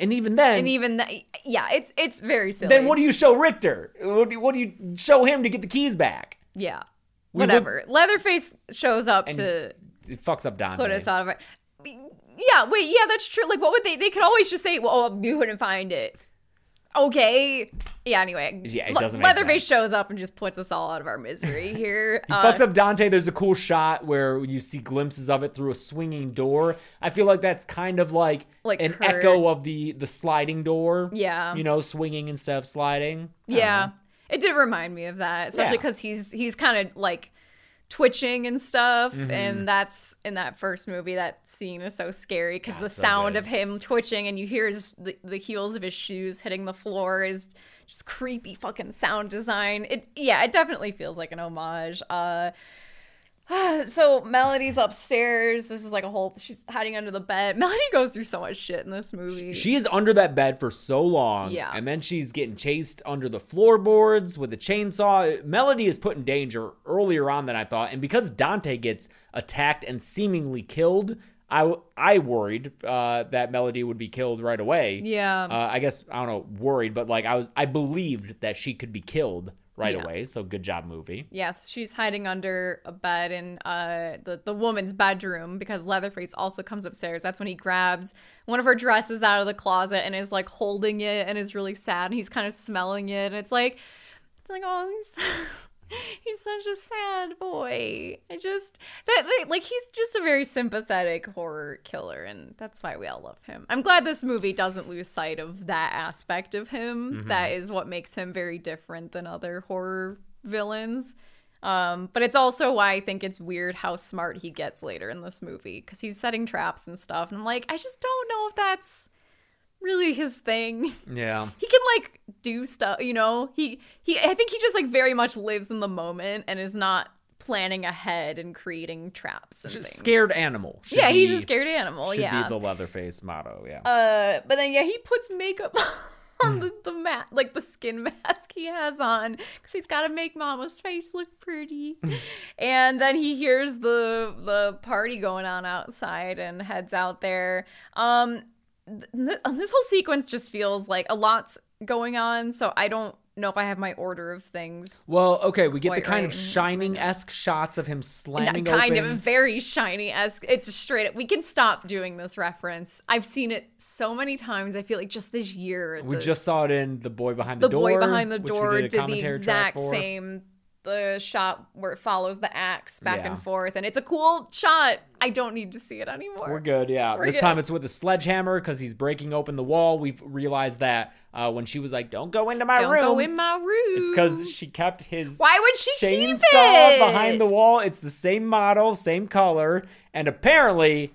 And even then, And even that, yeah, it's it's very silly. then what do you show Richter? What do you, what do you show him to get the keys back? Yeah, We whatever. Leatherface shows up to It fucks up Dante. put us out of it. Yeah, wait, yeah, that's true. Like, what would they? They could always just say, "Well, oh, you couldn't find it." Okay. Yeah. Anyway. Yeah, it doesn't make Leatherface shows up and just puts us all out of our misery here. He Uh, fucks up Dante. There's a cool shot where you see glimpses of it through a swinging door. I feel like that's kind of like, Like an echo of the the sliding door. Yeah. you know, swinging instead of sliding. Yeah, know. it did remind me of that, especially Yeah. because he's he's kind of like twitching and stuff, Mm-hmm. and that's in that first movie. That scene is so scary because the sound good. of him twitching and you hear his the, the heels of his shoes hitting the floor is just creepy fucking sound design. It yeah, it definitely feels like an homage. Uh. So Melody's upstairs. This is like a whole. She's hiding under the bed. Melody goes through so much shit in this movie. She is under that bed for so long. Yeah. And then she's getting chased under the floorboards with a chainsaw. Melody is put in danger earlier on than I thought. And because Dante gets attacked and seemingly killed, I, I worried uh, that Melody would be killed right away. Yeah. Uh, I guess, I don't know, worried, but like I was, I believed that she could be killed right Yeah. away. So good job, movie. Yes, she's hiding under a bed in uh, the the woman's bedroom because Leatherface also comes upstairs. That's when he grabs one of her dresses out of the closet and is like holding it and is really sad. And he's kind of smelling it, and it's like, it's like oh, he's, such a sad boy. I just that like he's just a very sympathetic horror killer, and that's why we all love him. I'm glad this movie doesn't lose sight of that aspect of him. That is what makes him very different than other horror villains. Um, but it's also why I think it's weird how smart he gets later in this movie because he's setting traps and stuff. And I'm like, I just don't know if that's really his thing. Yeah. he can like do stuff, you know. He he. I think he just like very much lives in the moment and is not planning ahead and creating traps and Just things. scared animal. should Yeah, he's a scared animal. Should Yeah. be the Leatherface motto. Yeah. Uh, but then yeah, he puts makeup on the, the mat, like the skin mask he has on, because he's got to make Mama's face look pretty. and then he hears the the party going on outside and heads out there. Um, th- th- this whole sequence just feels like a lot's going on, so I don't know if I have my order of things. Well, okay, we get the kind of shining esque shots of him slamming kind open. of very shiny esque. It's straight up. We can stop doing this reference. I've seen it so many times. I feel like just this year. we the- just saw it in the boy behind the, the door. boy behind the door did, did, the exact same the shot where it follows the axe back Yeah. and forth and it's a cool shot i don't need to see it anymore We're good, yeah. We're this good. time it's with a sledgehammer because he's breaking open the wall. We've realized that uh, when she was like, "Don't go into my room. don't room," go in my room it's because she kept his why would she keep chainsaw it behind the wall. It's the same model, same color, and apparently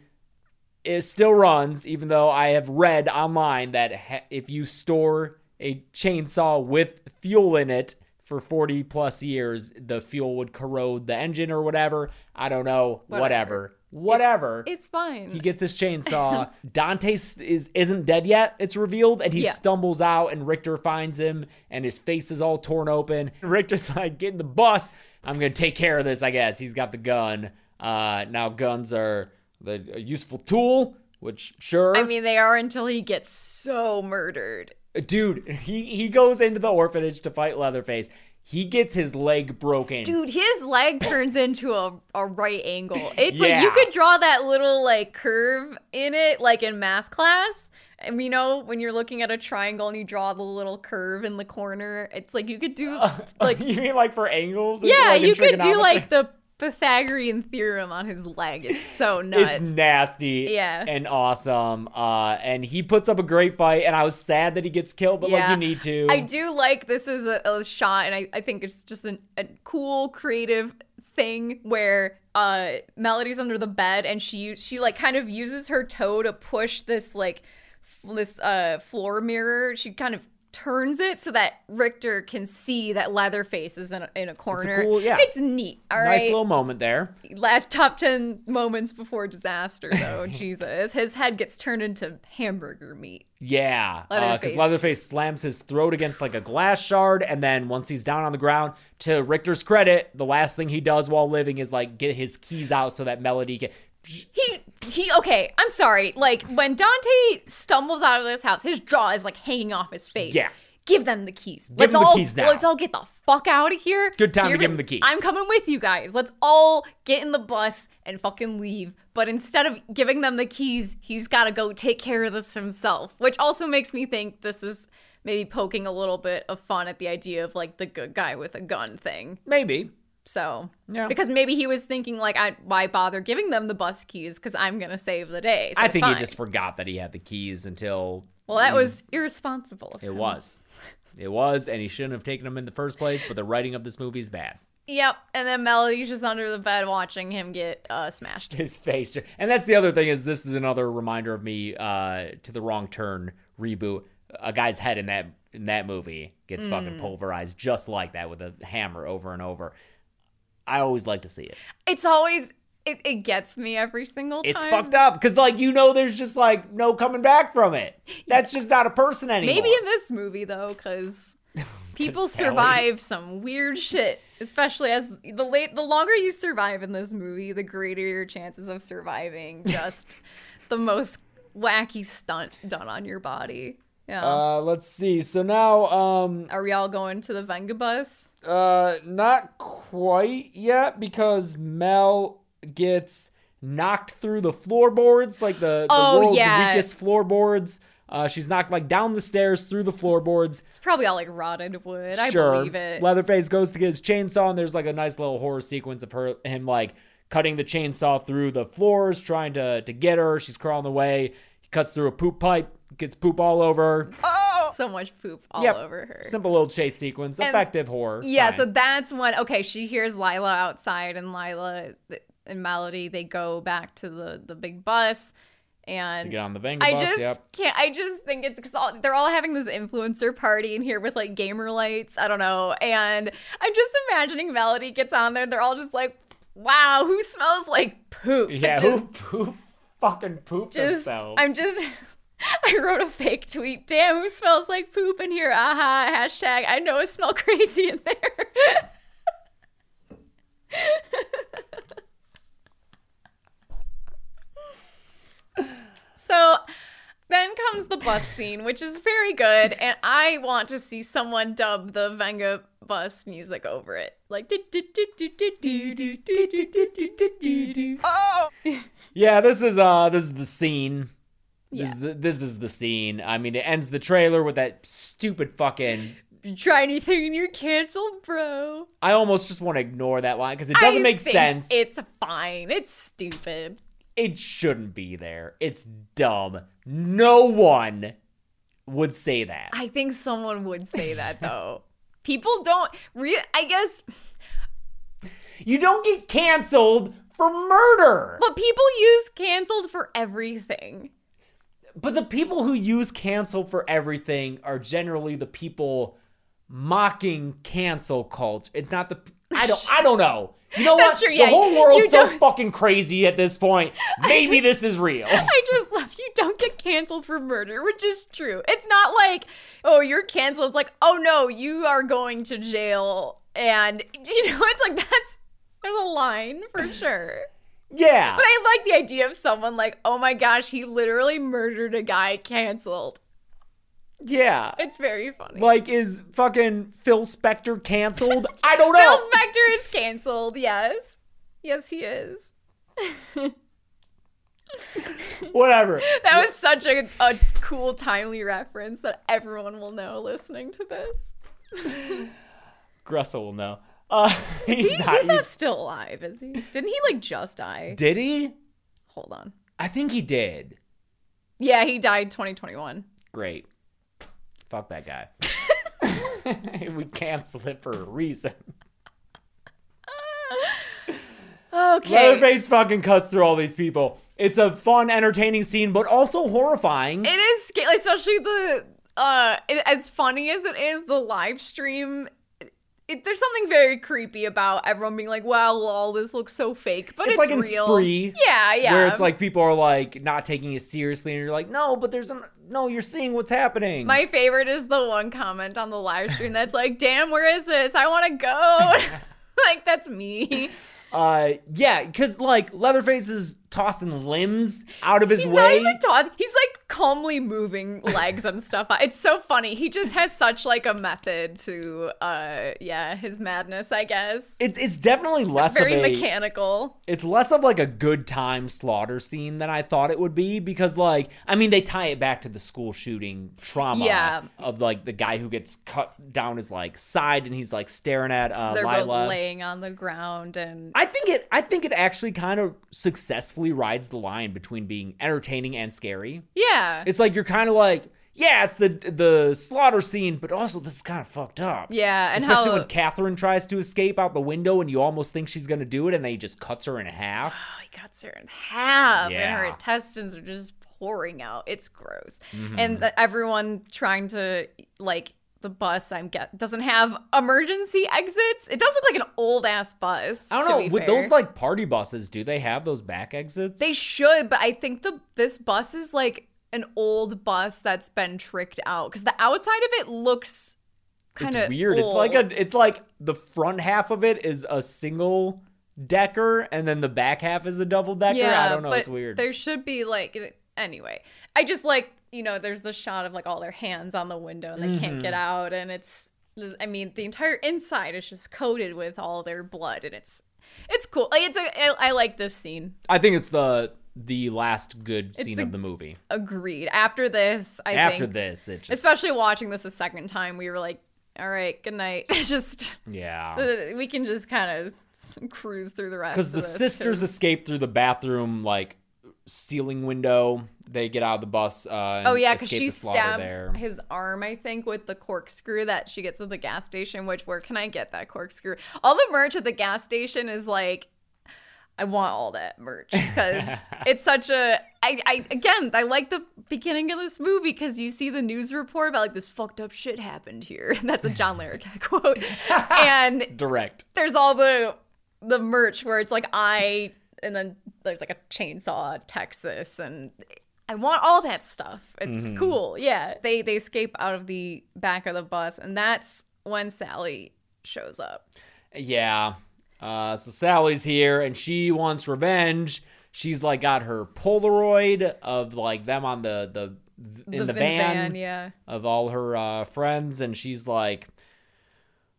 it still runs. Even though I have read online that if you store a chainsaw with fuel in it for 40 plus years, the fuel would corrode the engine or whatever. I don't know. Whatever. Whatever. Whatever. it's fine He gets his chainsaw. Dante is isn't dead yet. It's revealed, and he Yeah. stumbles out, and Richter finds him, and his face is all torn open. Richter's like, "Get in the bus. I'm gonna take care of this." I guess he's got the gun. Uh, now guns are the a useful tool, which sure. i mean they are until he gets so murdered dude, he he goes into the orphanage to fight Leatherface. He gets his leg broken. dude his leg turns into a, a right angle it's like you could draw that little like curve in it like in math class and we know when you're looking at a triangle and you draw the little curve in the corner it's like you could do like you mean like for angles? yeah Like you could do like the pythagorean theorem on his leg it's so nuts It's nasty Yeah. and awesome. Uh, and he puts up a great fight, and I was sad that he gets killed, but like you need to. I do like this is a, a shot, and I, I think it's just an, a cool, creative thing where uh Melody's under the bed and she she like kind of uses her toe to push this like f- this uh floor mirror. She kind of turns it so that Richter can see that Leatherface is in a, in a corner. cool- yeah. It's neat. All right. Nice little moment there. Last top 10 moments before disaster though. Jesus. His head gets turned into hamburger meat. Yeah, uh, because Leatherface. Leatherface slams his throat against like a glass shard, and then once he's down on the ground, to Richter's credit, the last thing he does while living is like get his keys out so that Melody can. He he okay, I'm sorry. Like when Dante stumbles out of this house, his jaw is like hanging off his face. Yeah. Give them the keys. let's him the all keys now. let's all get the fuck out of here. Good time to give him the keys. I'm coming with you guys. Let's all get in the bus and fucking leave. But instead of giving them the keys, he's got to go take care of this himself, which also makes me think this is maybe poking a little bit of fun at the idea of like the good guy with a gun thing. Maybe. So, Yeah. because maybe he was thinking like, I, why bother giving them the bus keys? Because I'm gonna save the day. So I think fine. he just forgot that he had the keys until Well, that was irresponsible. Of it him. was. It was, and he shouldn't have taken them in the first place. But the writing of this movie is bad. Yep. And then Melody's just under the bed watching him get uh, smashed. his face and that's the other thing is this is another reminder of me uh to the wrong turn reboot a guy's head in that in that movie gets Mm. fucking pulverized just like that with a hammer over and over i always like to see it It's always it, it gets me every single time. it's fucked up because like you know there's just like no coming back from it that's just not a person anymore Maybe in this movie though, because people survive some weird shit. Especially as the late, the longer you survive in this movie, the greater your chances of surviving just the most wacky stunt done on your body. Yeah. uh let's see so now um Are we all going to the Venga bus? Uh, not quite yet because Mel gets knocked through the floorboards, like the, the Oh, world's yeah. weakest floorboards. Uh, she's knocked like down the stairs through the floorboards. It's probably all like rotted wood. I believe it. Leatherface goes to get his chainsaw, and there's like a nice little horror sequence of her him like cutting the chainsaw through the floors, trying to to get her. She's crawling away. He cuts through a poop pipe, gets poop all over. Oh, so much poop all Yep. over her. Simple little chase sequence, effective horror. Yeah, Fine. so that's when okay, she hears Lila outside, and Lila and Melody they go back to the the big bus, and get on the Venga I bus. just yep. can't. I just think it's because all, they're all having this influencer party in here with like gamer lights. I don't know, and I'm just imagining Melody gets on there. And They're all just like, "Wow, who smells like poop?" Yeah, just, who, who fucking poop just themselves? I'm just. I wrote a fake tweet. Damn, who smells like poop in here? Aha, hashtag, I know it smell crazy in there. so then comes the bus scene, which is very good, and I want to see someone dub the Venga bus music over it. Like Oh Yeah, this is uh this is the scene this Yeah. is the, this is the scene. I mean, it ends the trailer with that stupid fucking. Try anything and you're canceled, bro. I almost just want to ignore that line because it doesn't I make think sense. It's fine. It's stupid. It shouldn't be there. It's dumb. No one would say that. I think someone would say that though. People don't. Re- I guess, You don't get canceled for murder. but people use canceled for everything. But the people who use cancel for everything are generally the people mocking cancel culture. It's not the I don't I don't know. You know That's what? true, yeah. The whole world's so fucking crazy at this point. Maybe this is real. I just love you don't get canceled for murder, which is true. It's not like, oh, you're canceled. It's like, oh no, you are going to jail. And, you know, it's like, that's, there's a line for sure. Yeah. But I like the idea of someone like, oh my gosh, he literally murdered a guy, canceled. Yeah. It's very funny. Like is fucking Phil Spector canceled? I don't know. Phil. Spector is canceled, yes. Yes, he is. Whatever. That was such a, a cool, timely reference that everyone will know listening to this. Grussel will know. Uh, he's, He- not. he's not still alive, is he? Didn't he like just die? did he? Hold on. I think he did. Yeah, he died 2021. Great. Fuck that guy. we cancel it for a reason. Okay. Leatherface fucking cuts through all these people. It's a fun, entertaining scene, but also horrifying. It is scary, especially the uh it, as funny as it is, the live stream it, there's something very creepy about everyone being like, "Wow, all this looks so fake," but it's it's, like in. Spree, Yeah, yeah. where it's like people are like not taking it seriously, and you're like, no, but there's an no, you're seeing what's happening. My favorite is the one comment on the live stream that's like, "Damn, where is this? I want to go." like that's me. uh, yeah, because like Leatherface is tossing limbs out of his He's way. not even tossing. He's like calmly moving legs and stuff. It's so funny. He just has such like a method to, uh, yeah, his madness. I guess It, it's definitely less very of a mechanical. it's less of like a good time slaughter scene than I thought it would be because like I mean they tie it back to the school shooting trauma Yeah. of like the guy who gets cut down his like side and he's like staring at uh, They're Lila. both laying on the ground and I think it I think it actually kind of successfully rides the line between being entertaining and scary. yeah, It's like you're kind of like yeah, it's the the slaughter scene, but also this is kind of fucked up. yeah, and Especially how when Catherine tries to escape out the window and you almost think she's gonna do it and then he just cuts her in half. oh, he cuts her in half, and her intestines are just pouring out. It's gross, Mm-hmm. and the, everyone trying to like the bus. I'm get doesn't have emergency exits. It does look like an old ass bus. I don't know. With fair. those like party buses, do they have those back exits? They should, but I think the this bus is like an old bus that's been tricked out because the outside of it looks kind of weird. It's like a. It's like the front half of it is a single decker, and then the back half is a double decker. yeah. I don't know. It's weird. There should be like anyway. I just like you know there's the shot of like all their hands on the window and they can't get Mm-hmm. out and it's I mean the entire inside is just coated with all their blood and it's it's cool. Like it's a I, I like this scene. I think it's the the last good scene a- of the movie. Agreed. After this, I think After think this, it just especially watching this a second time, we were like, all right, good night. just yeah. we can just kind of cruise through the rest Because the sisters 'cause- escape through the bathroom like ceiling window. They get out of the bus. Uh, Oh yeah, because she the stabs there. his arm, I think, with the corkscrew that she gets at the gas station. Which where can I get that corkscrew? All the merch at the gas station is like, I want all that merch because it's such a. I, I again, I like the beginning of this movie because you see the news report about like this fucked up shit happened here. That's a John Larroquette quote, and Direct. there's all the the merch where it's like I and then there's like a chainsaw Texas and I want all that stuff. It's Mm-hmm. cool. Yeah. They they escape out of the back of the bus and that's when Sally shows up. Yeah. Uh, so Sally's here and she wants revenge. She's like got her Polaroid of like them on the the th- The in the, van- van, van, yeah. of all her uh, friends, and she's like,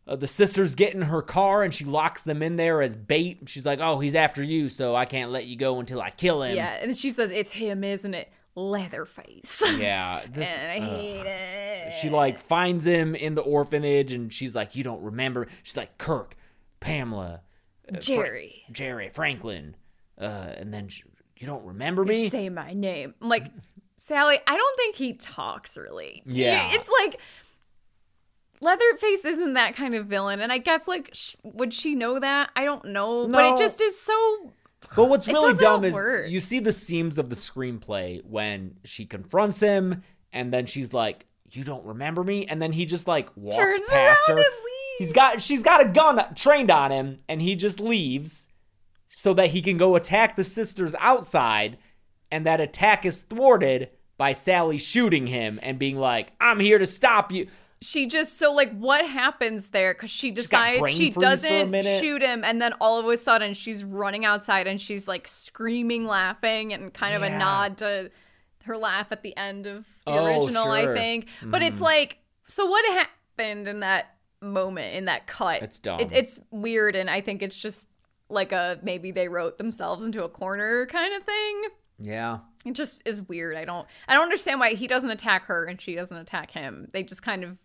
uh, the sisters get in her car and she locks them in there as bait. She's like, "Oh, he's after you, so I can't let you go until I kill him." Yeah, and she says it's him, isn't it? Leatherface. yeah. This, and I ugh. hate it. she like finds him in the orphanage, and she's like, "You don't remember?" She's like, "Kirk, Pamela, uh, Fra- Jerry. Jerry, Franklin," uh, and then she, you don't remember me? Say my name. I'm like, Sally, I don't think he talks really. Yeah. It's like Leatherface isn't that kind of villain, and I guess like sh- would she know that? I don't know, but it just is so. But what's really dumb is work. you see the seams of the screenplay when she confronts him, and then she's like, "You don't remember me," and then he just like walks Turns past her. He's got she's got a gun trained on him, and he just leaves so that he can go attack the sisters outside, and that attack is thwarted by Sally shooting him and being like, "I'm here to stop you." She just so like what happens there? Because she decides she freeze for a doesn't shoot him, and then all of a sudden she's running outside and she's like screaming, laughing, and kind of a nod to her laugh at the end of the Oh, original, I sure. think. But it's mm-hmm. like, so what happened in that moment in that cut? It's dumb. It, it's weird, and I think it's just like a maybe they wrote themselves into a corner kind of thing. Yeah. It just is weird. I don't I don't understand why he doesn't attack her and she doesn't attack him. They just kind of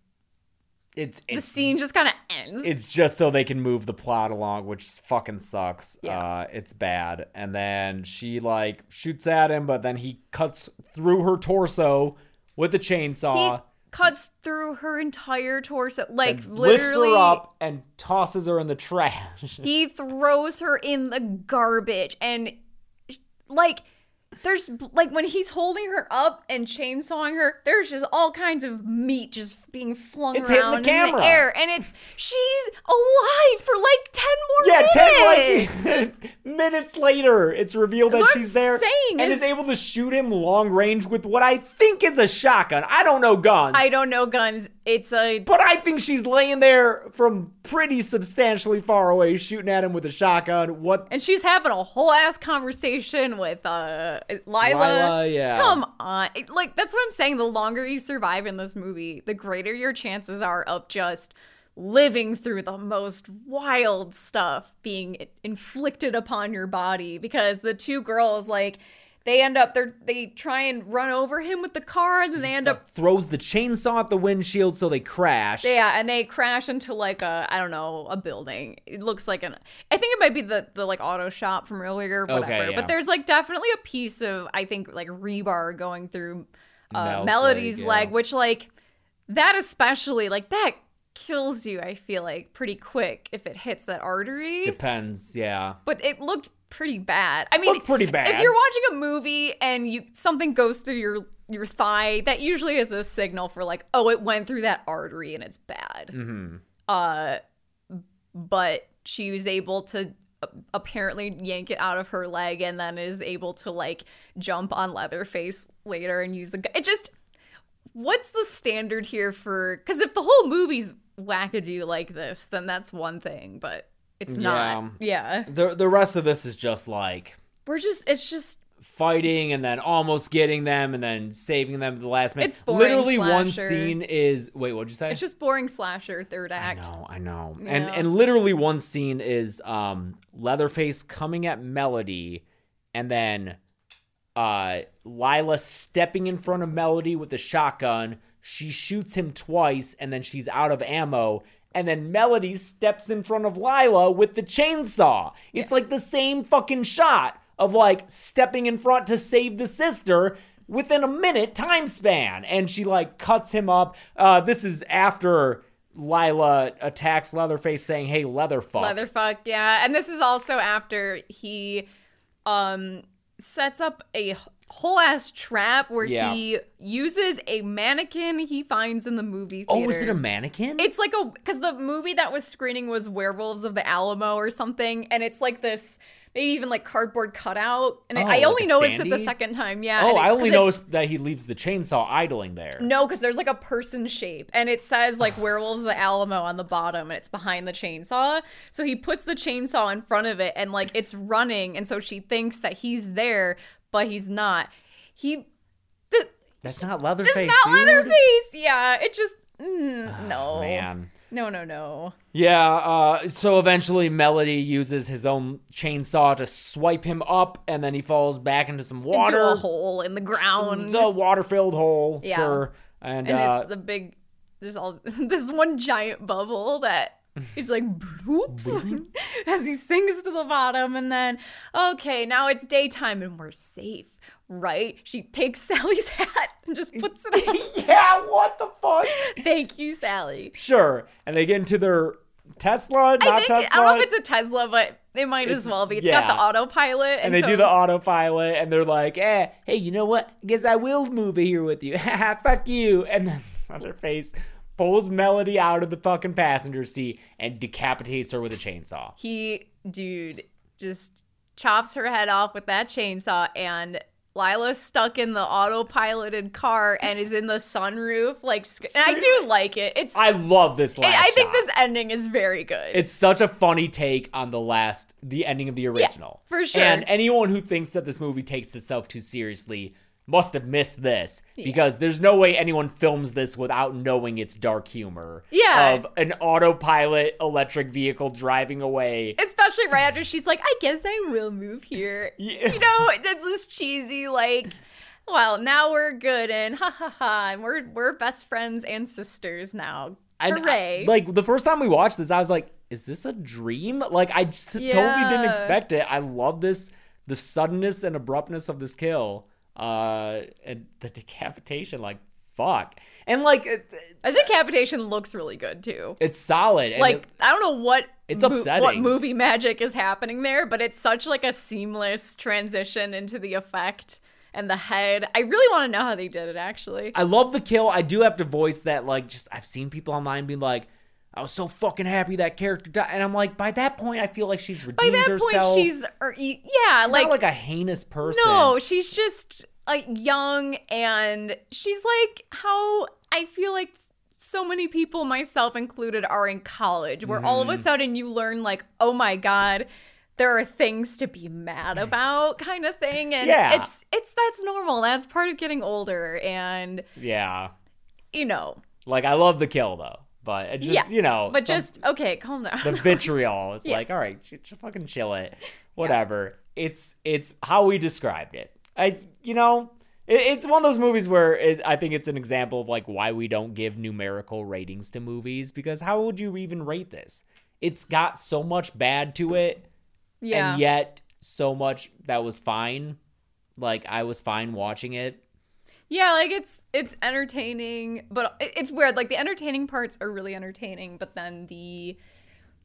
It's the scene just kind of ends. it's just so they can move the plot along, which fucking sucks. Yeah. Uh, it's bad. And then she like shoots at him, but then he cuts through her torso with a chainsaw. he cuts through her entire torso, like literally. lifts her up and tosses her in the trash. He throws her in the garbage, and like. There's like when he's holding her up and chainsawing her, there's just all kinds of meat just being flung It's hitting the around in the air, and it's she's alive for like ten more minutes. yeah, ten like minutes later, it's revealed that That's what she's I'm there and is- is able to shoot him long range with what I think is a shotgun. I don't know guns. I don't know guns. It's a But I think she's laying there from pretty substantially far away, shooting at him with a shotgun. What? And she's having a whole ass conversation with uh Lila. Lila, yeah. Come on. It- Like that's what I'm saying. The longer you survive in this movie, the greater your chances are of just living through the most wild stuff being inflicted upon your body because the two girls like they end up they they try and run over him with the car and then they end up Throws the chainsaw at the windshield so they crash. Yeah, and they crash into like a I don't know a building. It looks like an I think it might be the the like auto shop from earlier, whatever. Okay, yeah. But there's like definitely a piece of I think like rebar going through uh, Melody's leg, leg, yeah. which like that especially like that kills you. I feel like pretty quick if it hits that artery. Depends, yeah. but it looked pretty bad. I mean, Looked pretty bad. If you're watching a movie and you something goes through your your thigh, that usually is a signal for like, oh, it went through that artery and it's bad. Mm-hmm. Uh, but she was able to uh, apparently yank it out of her leg and then is able to like jump on Leatherface later and use the gun. It just what's the standard here for because if the whole movie's wackadoo like this, then that's one thing, but it's not. Yeah. The the rest of this is just like We're just it's just fighting and then almost getting them and then saving them at the last minute. It's boring Literally one scene is wait, what'd you say? it's just boring slasher third act. I know, I know. And Yeah. and literally one scene is um Leatherface coming at Melody and then uh Lila stepping in front of Melody with a shotgun. She shoots him twice and then she's out of ammo. And then Melody steps in front of Lila with the chainsaw. It's like the same fucking shot of like stepping in front to save the sister within a minute time span. And she like cuts him up. Uh, this is after Lila attacks Leatherface saying, Hey, Leatherfuck. Leatherfuck, yeah. And this is also after he um sets up a whole ass trap where Yeah. he uses a mannequin he finds in the movie theater. oh, is it a mannequin? It's like a because the movie that was screening was Werewolves of the Alamo or something, and it's like this maybe even like cardboard cutout. And Oh, I like only noticed it the second time. Yeah. oh, I only noticed that he leaves the chainsaw idling there. No, because there's like a person shape, and it says like Werewolves of the Alamo on the bottom, and it's behind the chainsaw. So he puts the chainsaw in front of it, and like it's running, and so she thinks that he's there, but he's not. He, the That's not Leatherface. It's not dude. Leatherface. Yeah, it just mm, no, Man. No, no, no. Yeah, uh, so eventually Melody uses his own chainsaw to swipe him up, and then he falls back into some water. Into a hole in the ground, It's a water filled hole, Yeah. sure. And, and uh, it's the big. There's all this one giant bubble that is like bloop, as he sinks to the bottom, and then okay, now it's daytime and we're safe, right? She takes Sally's hat and just puts it on. yeah, what the fuck? Thank you, Sally. Sure. And they get into their Tesla, not I think Tesla. I don't know if it's a Tesla, but it might as well be. It's got the autopilot, and, and they so, do the autopilot, and they're like, eh, hey, you know what? I guess I will move here with you. Fuck you. And then Leatherface pulls Melody out of the fucking passenger seat and decapitates her with a chainsaw. he, dude, just chops her head off with that chainsaw, and Lila's stuck in the autopiloted car and is in the sunroof. Like, and I do like it. It's I love this I- last I think shot. this ending is very good. It's such a funny take on the last, the ending of the original. for sure. And anyone who thinks that this movie takes itself too seriously must have missed this because there's no way anyone films this without knowing it's dark humor. Yeah. Of an autopilot electric vehicle driving away. Especially right after she's like, I guess I will move here. Yeah. You know, it's this cheesy, like, well, now we're good and ha ha ha, and we're we're best friends and sisters now. And I- Hooray. like the first time we watched this, I was like, is this a dream? Like I just totally didn't expect it. I love this the suddenness and abruptness of this kill. Uh and the decapitation, like fuck. And like it, a decapitation looks really good too. it's solid. And Like it- I don't know what It's what upsetting. movie magic is happening there, but it's such like a seamless transition into the effect and the head. I really want to know how they did it actually. I love the kill. I do have to voice that like just I've seen people online being like, I was so fucking happy that character died. And I'm like, by that point I feel like she's redeemed herself. By that herself. point, she's y- yeah, She's like, not like a heinous person. no, she's just like young and she's like how I feel like so many people, myself included, are in college, where all of Mm-hmm. a sudden you learn like, oh my god. There are things to be mad about, kind of thing, and Yeah. it's it's that's normal. That's part of getting older, and Yeah. you know, Like I love the kill though. But it just yeah. you know but some- just okay, calm down. the vitriol. is Yeah. like, all right, fucking chill it. Whatever. It's it's how we described it. I you know, it, it's one of those movies where it, I think it's an example of like why we don't give numerical ratings to movies because how would you even rate this? It's got so much bad to it, yeah, and yet so much that was fine. Like I was fine watching it. Yeah, like it's it's entertaining, but it's weird. Like the entertaining parts are really entertaining, but then the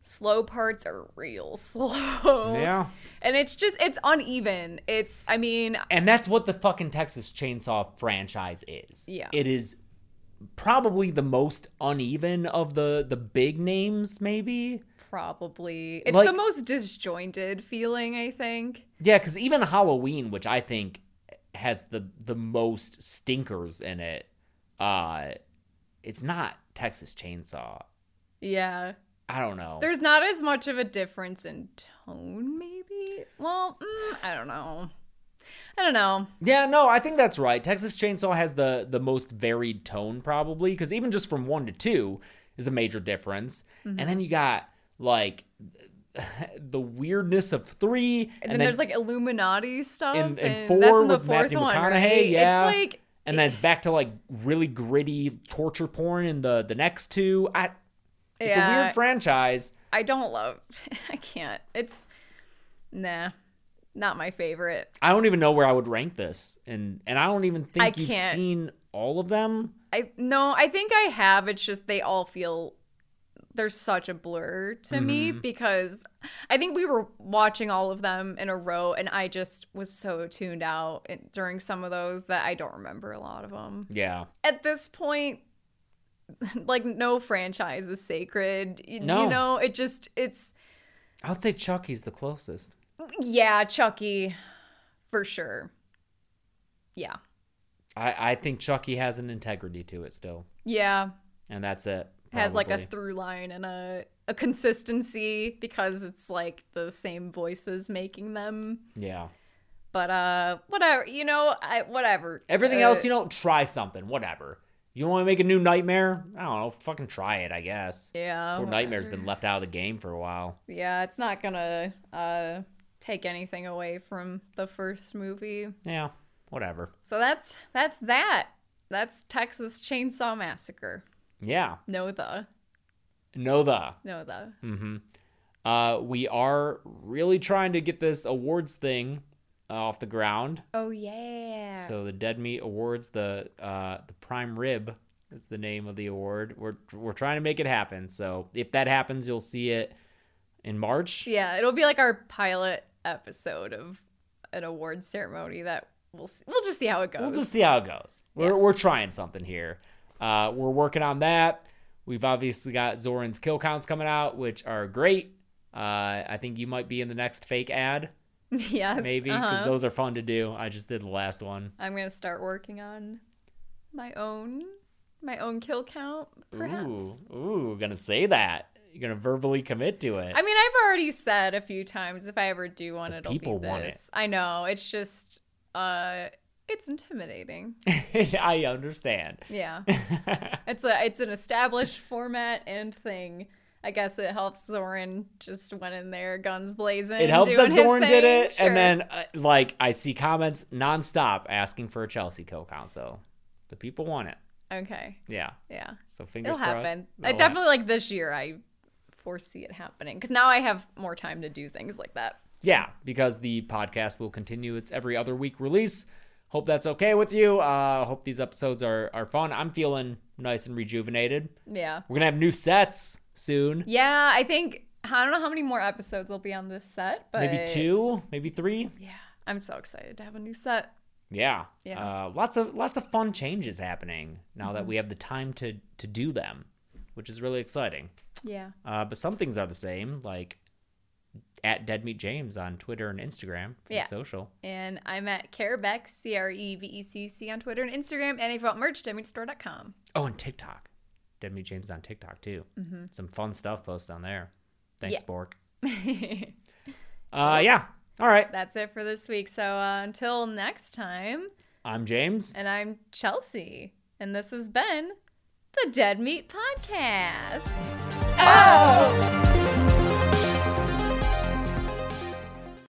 slow parts are real slow. Yeah. And it's just it's uneven. It's I mean, And that's what the fucking Texas Chainsaw franchise is. Yeah. It is probably the most uneven of the the big names maybe. probably it's Like- the most disjointed feeling, I think. Yeah, cuz even Halloween, which I think has the the most stinkers in it, uh it's not Texas Chainsaw. Yeah. I don't know. There's not as much of a difference in tone maybe. Well, mm, I don't know. I don't know. Yeah, no, I think that's right. Texas Chainsaw has the the most varied tone probably because even just from 1 to 2 is a major difference. Mm-hmm. And then you got like the weirdness of 3 And, then, there's like Illuminati stuff in, in and 4 that's in the with Matthew one, McConaughey, right? yeah. It's like and then it's back to like really gritty torture porn in the the next two. I it's a weird franchise. I don't love. I can't. It's nah, not my favorite. I don't even know where I would rank this. And and I don't even think I you've can't. seen all of them. I no, I think I have. It's just they all feel there's such a blur to me Mm-hmm. because I think we were watching all of them in a row, and I just was so tuned out during some of those that I don't remember a lot of them. Yeah. At this point. Like no franchise is sacred. You, No. you know, it just it's I would say Chucky's the closest. yeah, Chucky for sure. Yeah. I, I think Chucky has an integrity to it still, Yeah. and that's it. Has like a through line and a a consistency because it's like the same voices making them. yeah. But uh, whatever. You know, I whatever. Everything Uh, else, you know, try something, whatever. You want to make a new nightmare? I don't know, fucking try it, I guess. Yeah. Poor Nightmare's been left out of the game for a while. Yeah, it's not gonna uh take anything away from the first movie. Yeah, whatever. So that's that's that. That's Texas Chainsaw Massacre. Yeah, No the. know the. No the. Mm-hmm. Uh, we are really trying to get this awards thing uh, off the ground. Oh yeah. So the Dead Meat Awards, the uh, the Prime Rib is the name of the award. We're we're trying to make it happen. So if that happens, you'll see it in March. yeah, it'll be like our pilot episode of an award ceremony that we'll see. we'll just see how it goes. We'll just see how it goes. We're we're trying something here. Uh, we're working on that. We've obviously got Zoran's kill counts coming out, which are great. Uh, I think you might be in the next fake ad, yes, maybe, because uh-huh. those are fun to do. I just did the last one. I'm gonna start working on my own my own kill count, perhaps. Ooh, ooh, gonna say that. You're gonna verbally commit to it. I mean, I've already said a few times if I ever do one, The it'll people be want it. I know it's just, uh, it's intimidating. I understand. Yeah, it's a it's an established format and thing. I guess it helps Zoran just went in there, guns blazing. It helps that Zoran did it, Sure. and then uh, like I see comments nonstop asking for a Chelsea co-count. So the people want it. okay, Yeah. yeah, So fingers it'll crossed. happen. I definitely like this year. I foresee it happening because now I have more time to do things like that. Yeah, because the podcast will continue its every other week release. Hope that's okay with you. Uh, hope these episodes are, are fun. I'm feeling nice and rejuvenated. Yeah, We're gonna have new sets soon. yeah. I think I don't know how many more episodes will be on this set, but Maybe two, maybe three. Yeah, I'm so excited to have a new set. Yeah. Yeah. Uh, lots of lots of fun changes happening now Mm-hmm. that we have the time to to do them, which is really exciting. Yeah. Uh, but some things are the same, like at Dead Meat James on Twitter and Instagram for Yeah. the social. And I'm at Carebeck, C R E V E C C on Twitter and Instagram. And if you want merch, deadmeatstore.com. Oh, and TikTok. Dead Meat James on TikTok too. Some fun stuff posted on there. Thanks, Mm-hmm. Yeah. Spork. Uh, yeah. All right. That's it for this week. So uh, until next time, I'm James. and I'm Chelsea. And this has been the Dead Meat Podcast. Oh!